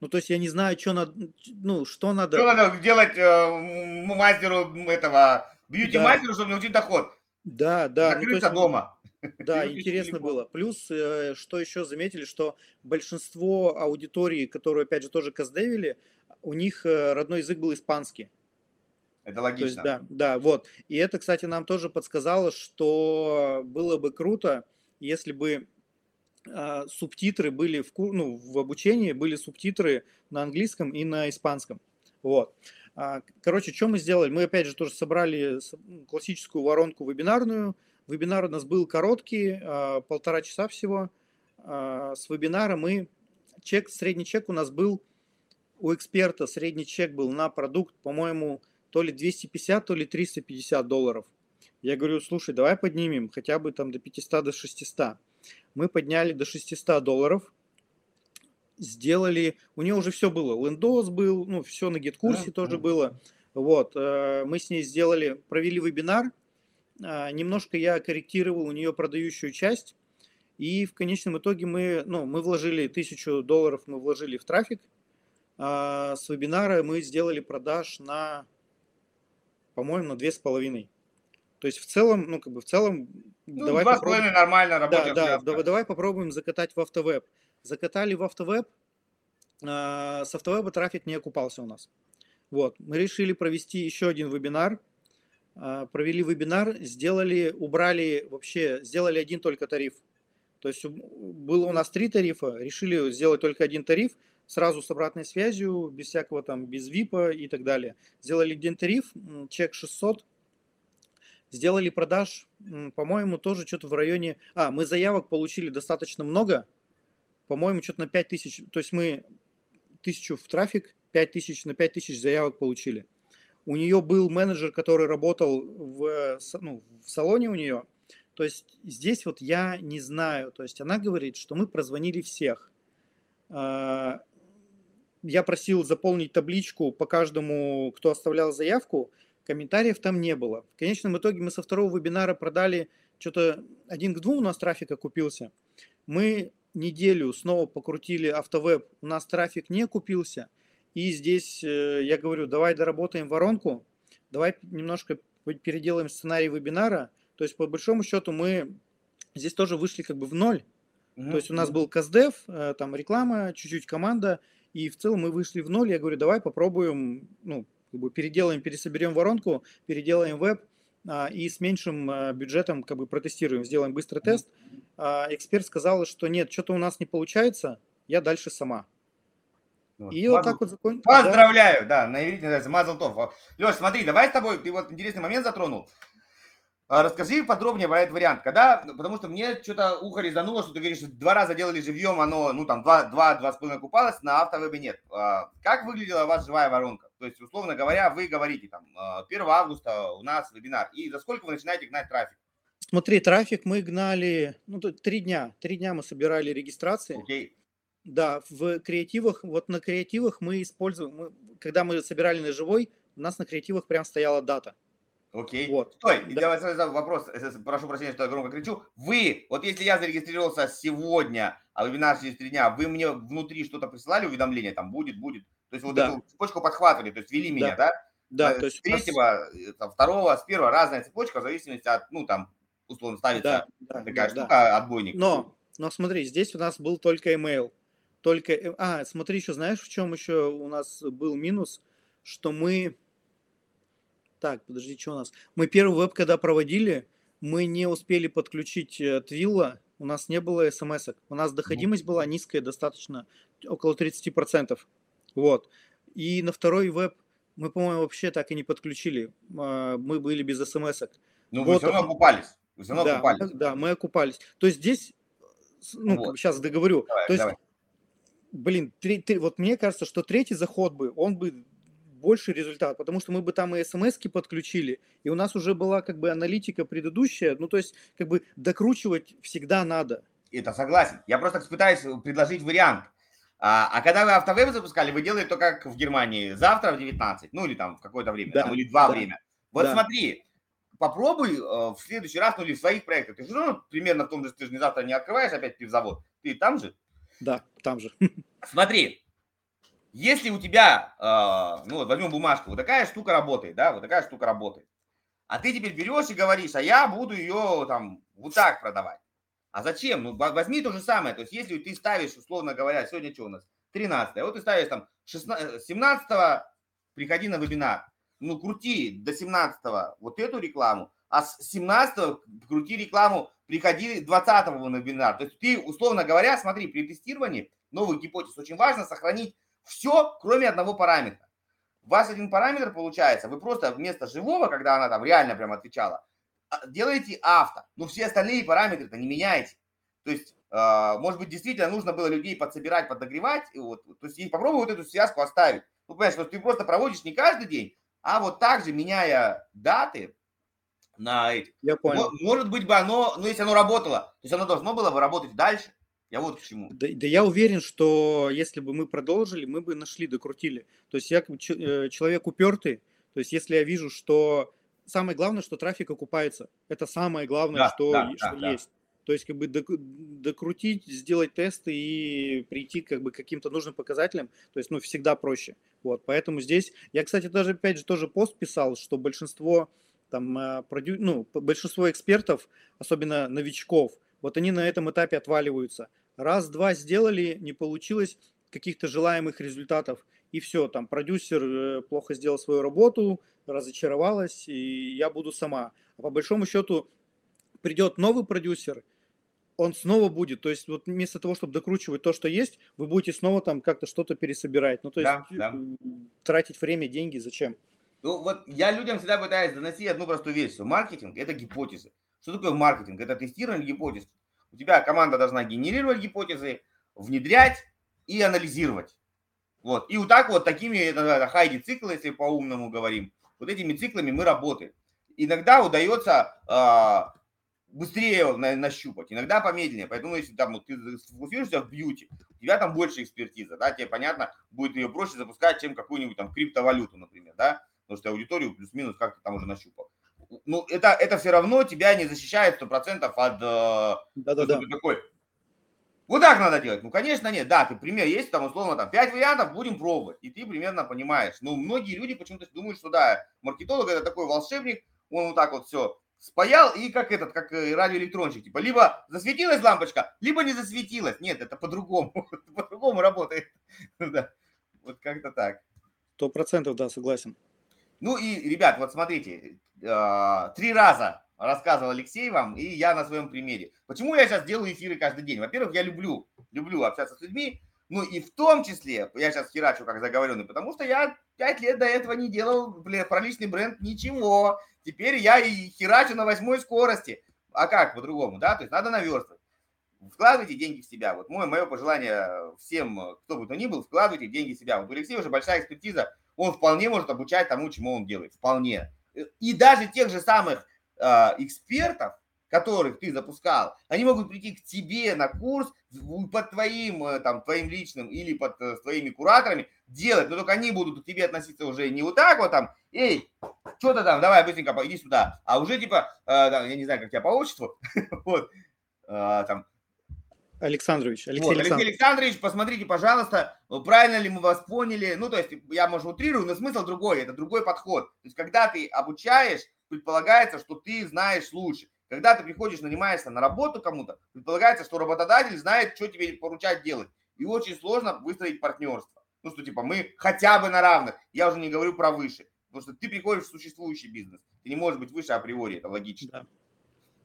Ну, то есть я не знаю, что надо, ну, что надо... Что надо делать э, мастеру этого, бьюти-мастеру, да. чтобы научить доход? Да, да. Закрыться ну, есть, дома. Да, интересно было. Плюс, э, что еще заметили, что большинство аудитории, которые, опять же, тоже каздевили, у них э, родной язык был испанский. Это логично. есть, да, да, вот. И это, кстати, нам тоже подсказало, что было бы круто, если бы э, субтитры были в, ну, в обучении, были субтитры на английском и на испанском. Вот. А, короче, что мы сделали? Мы, опять же, тоже собрали классическую воронку вебинарную. Вебинар у нас был короткий, а, полтора часа всего. С вебинара мы... Чек, средний чек у нас был у эксперта, средний чек был на продукт, по-моему, то ли 250, то ли 350 долларов. Я говорю, слушай, давай поднимем хотя бы там до 500, до 600. Мы подняли до 600 долларов, сделали, у нее уже все было, лендос был, ну, все на гид-курсе да, тоже да. было. Вот, э, мы с ней сделали, провели вебинар, а, немножко я корректировал у нее продающую часть, и в конечном итоге мы, ну, мы вложили тысячу долларов, мы вложили в трафик, а с вебинара мы сделали продаж на, по-моему, на две с половиной. То есть в целом, ну, как бы в целом... Ну, давай два с половиной нормально работает. Да, да, давай, давай попробуем закатать в автовеб закатали в автовеб, а, с автовеба трафик не окупался у нас. Вот, мы решили провести еще один вебинар, а, провели вебинар, сделали, убрали вообще, сделали один только тариф. То есть было у нас три тарифа, решили сделать только один тариф, сразу с обратной связью, без всякого там, без ВИПа и так далее. Сделали один тариф, чек 600, сделали продаж, по-моему, тоже что-то в районе... А, мы заявок получили достаточно много, по-моему, что-то на 5 тысяч, то есть мы тысячу в трафик, 5 тысяч на 5 тысяч заявок получили. У нее был менеджер, который работал в, ну, в салоне у нее. То есть здесь вот я не знаю. То есть она говорит, что мы прозвонили всех. А, я просил заполнить табличку по каждому, кто оставлял заявку. Комментариев там не было. В конечном итоге мы со второго вебинара продали что-то один к двум у нас трафика купился. Мы неделю снова покрутили автовеб, у нас трафик не купился. И здесь э, я говорю, давай доработаем воронку, давай немножко переделаем сценарий вебинара. То есть, по большому счету, мы здесь тоже вышли как бы в ноль. Mm-hmm. То есть у нас был КСДФ, э, там реклама, чуть-чуть команда, и в целом мы вышли в ноль. Я говорю, давай попробуем, ну, как бы переделаем, пересоберем воронку, переделаем веб, а, и с меньшим а, бюджетом как бы протестируем, сделаем быстрый тест. А, эксперт сказал, что нет, что-то у нас не получается, я дальше сама. Вот. И Мазл... вот так вот закончил. Поздравляю, да, на иврите называется Мазлтов. Леш, смотри, давай с тобой, ты вот интересный момент затронул. Расскажи подробнее про этот вариант. Когда, потому что мне что-то ухо резануло, что ты говоришь, два раза делали живьем, оно, ну там, два, два, два с половиной купалось, на автовебе нет. Как выглядела у вас живая воронка? То есть, условно говоря, вы говорите, там, 1 а, августа у нас вебинар, и за сколько вы начинаете гнать трафик? Смотри, трафик мы гнали, ну, три дня, три дня мы собирали регистрации. Окей. Да, в креативах, вот на креативах мы используем, мы, когда мы собирали на живой, у нас на креативах прям стояла дата. Окей. Вот. Стой, да. я сразу вопрос, прошу прощения, что я громко кричу. Вы, вот если я зарегистрировался сегодня, а вебинар через три дня, вы мне внутри что-то присылали, уведомление, там будет, будет? То есть вот да. эту цепочку подхватывали, то есть вели да. меня, да? Да, то есть... С третьего, нас... там, второго, с первого разная цепочка в зависимости от, ну, там, условно ставится да, такая да, штука, да. отбойник. Но, но смотри, здесь у нас был только email. Только, э, а, смотри, еще знаешь, в чем еще у нас был минус? Что мы так, подожди, что у нас? Мы первый веб, когда проводили, мы не успели подключить э, Твилла, у нас не было смс -ок. У нас доходимость была низкая, достаточно, около 30%. Вот. И на второй веб мы, по-моему, вообще так и не подключили. А, мы были без смс -ок. Ну, вот. вы все равно окупались. Вы все равно да, окупались. Да, мы окупались. То есть здесь, ну, вот. сейчас договорю. Давай, То есть, давай. блин, три, три, вот мне кажется, что третий заход бы, он бы больше результат, потому что мы бы там и смс подключили, и у нас уже была как бы аналитика предыдущая, ну то есть как бы докручивать всегда надо. Это согласен. Я просто пытаюсь предложить вариант. А, а когда вы автовеб запускали, вы делали то, как в Германии, завтра в 19, ну или там в какое-то время, да, там, или два да. время. Вот да. смотри, попробуй э, в следующий раз, ну или в своих проектах, ты же ну, примерно в том же, ты же не завтра не открываешь опять пивзавод, ты там же? Да, там же. Смотри, если у тебя, э, ну вот возьмем бумажку, вот такая штука работает, да, вот такая штука работает, а ты теперь берешь и говоришь, а я буду ее там вот так продавать. А зачем? Ну, возьми то же самое. То есть, если ты ставишь, условно говоря, сегодня что у нас? 13 а вот ты ставишь там 16, 17 приходи на вебинар. Ну, крути до 17 вот эту рекламу, а с 17 крути рекламу, приходи 20 на вебинар. То есть ты, условно говоря, смотри, при тестировании новых гипотез очень важно сохранить все, кроме одного параметра. У вас один параметр получается, вы просто вместо живого, когда она там реально прям отвечала, а, делаете авто, но все остальные параметры-то не меняете. То есть, э, может быть, действительно нужно было людей подсобирать, подогревать, и вот, то есть попробуй вот эту связку оставить. Ну, понимаешь, что ты просто проводишь не каждый день, а вот так же, меняя даты на эти. Я понял. Может быть бы оно, ну, если оно работало, то есть оно должно было бы работать дальше. Я вот к чему. Да, да я уверен, что если бы мы продолжили, мы бы нашли, докрутили. То есть я э, человек упертый, то есть если я вижу, что самое главное, что трафик окупается. Это самое главное, да, что, да, что да, есть. Да. То есть как бы докрутить, сделать тесты и прийти как бы к каким-то нужным показателям, то есть ну всегда проще. Вот, поэтому здесь, я, кстати, даже опять же тоже пост писал, что большинство там, э, продю... ну, большинство экспертов, особенно новичков, вот они на этом этапе отваливаются. Раз-два сделали, не получилось каких-то желаемых результатов, и все, там продюсер э, плохо сделал свою работу, разочаровалась, и я буду сама. А по большому счету придет новый продюсер, он снова будет, то есть вот вместо того, чтобы докручивать то, что есть, вы будете снова там как-то что-то пересобирать. Ну, то есть да, да. тратить время, деньги, зачем? Ну, вот я людям всегда пытаюсь доносить одну простую вещь, что маркетинг – это гипотезы. Что такое маркетинг? Это тестирование гипотез. У тебя команда должна генерировать гипотезы, внедрять и анализировать. Вот. И вот так вот такими, это хайди циклы, если по-умному говорим, вот этими циклами мы работаем. Иногда удается э, быстрее на, нащупать, иногда помедленнее. Поэтому если там вот, ты сфокусируешься в бьюти, у тебя там больше экспертиза, да, тебе понятно, будет ее проще запускать, чем какую-нибудь там криптовалюту, например, да, потому что аудиторию плюс-минус как-то там уже нащупал. Ну, это, это все равно тебя не защищает 100% от э, Да-да-да. такой вот так надо делать. Ну, конечно, нет. Да, ты пример есть, там, условно, там, пять вариантов, будем пробовать. И ты примерно понимаешь. Но многие люди почему-то думают, что, да, маркетолог это такой волшебник, он вот так вот все спаял, и как этот, как э, радиоэлектронщик, типа, либо засветилась лампочка, либо не засветилась. Нет, это по-другому, [laughs] по-другому работает. [laughs] Да, вот как-то так. Сто процентов, да, согласен. Ну и, ребят, вот смотрите, а, три раза рассказывал Алексей вам, и я на своем примере. Почему я сейчас делаю эфиры каждый день? Во-первых, я люблю, люблю общаться с людьми, ну и в том числе, я сейчас херачу как заговоренный, потому что я пять лет до этого не делал блин, про личный бренд ничего. Теперь я и херачу на восьмой скорости. А как по-другому, да? То есть надо наверстывать. Вкладывайте деньги в себя. Вот мое, мое пожелание всем, кто бы то ни был, вкладывайте деньги в себя. Вот у Алексея уже большая экспертиза, он вполне может обучать тому, чему он делает. Вполне. И даже тех же самых э, экспертов, которых ты запускал, они могут прийти к тебе на курс под твоим, э, там, твоим личным или под э, твоими кураторами делать, но только они будут к тебе относиться уже не вот так вот там, эй, что-то там, давай быстренько иди сюда, а уже типа, э, там, я не знаю, как тебя по отчеству, [laughs] вот, э, там, Александрович, Алексей, вот, Александрович. Алексей Александрович, посмотрите, пожалуйста, правильно ли мы вас поняли. Ну, то есть, я, может, утрирую, но смысл другой, это другой подход. То есть, когда ты обучаешь, предполагается, что ты знаешь лучше. Когда ты приходишь, нанимаешься на работу кому-то, предполагается, что работодатель знает, что тебе поручать делать. И очень сложно выстроить партнерство. Ну, что типа мы хотя бы на равных. Я уже не говорю про выше. Потому что ты приходишь в существующий бизнес. Ты не можешь быть выше априори, это логично. Да.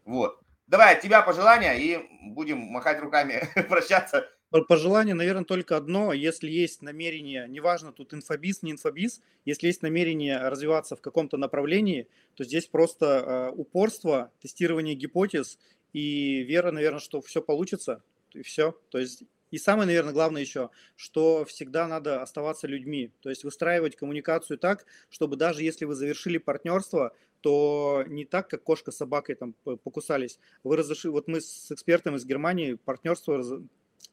Вот. Давай от тебя пожелания и будем махать руками, [laughs] прощаться. Пожелание, наверное, только одно. Если есть намерение, неважно, тут инфобиз, не инфобиз, если есть намерение развиваться в каком-то направлении, то здесь просто э, упорство, тестирование гипотез и вера, наверное, что все получится, и все. То есть И самое, наверное, главное еще, что всегда надо оставаться людьми, то есть выстраивать коммуникацию так, чтобы даже если вы завершили партнерство, то не так, как кошка с собакой там покусались. Вы разошли, вот мы с экспертом из Германии партнерство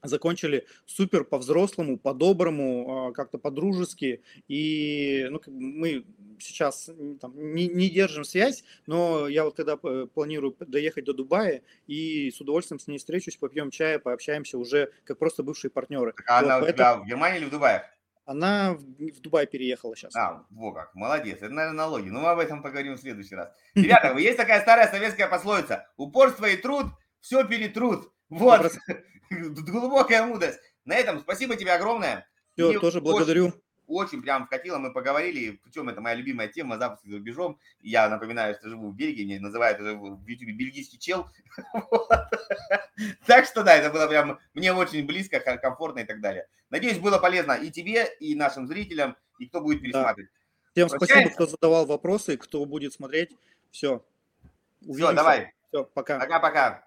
закончили супер по-взрослому, по-доброму, а, как-то по-дружески. И ну, мы сейчас там, не, не держим связь, но я вот когда планирую доехать до Дубая и с удовольствием с ней встречусь, попьем чая, пообщаемся уже как просто бывшие партнеры. А вот, она поэтому... у тебя в Германии или в Дубае? Она в, в Дубай переехала сейчас. А, во как, молодец. Это, наверное, налоги. Но мы об этом поговорим в следующий раз. [laughs] Ребята, есть такая старая советская пословица. Упорство и труд все перетрут. Вот. [laughs] Глубокая мудрость. На этом спасибо тебе огромное. Все, и тоже благодарю. Очень, прям вкатило, мы поговорили, причем это моя любимая тема, запуск за рубежом. Я напоминаю, что живу в Бельгии, меня называют в YouTube бельгийский чел. [laughs] Так что да, это было прям мне очень близко, комфортно и так далее. Надеюсь, было полезно и тебе, и нашим зрителям, и кто будет пересматривать. Всем спасибо, кто задавал вопросы, кто будет смотреть. Все. Все, давай. Все, пока. Пока-пока.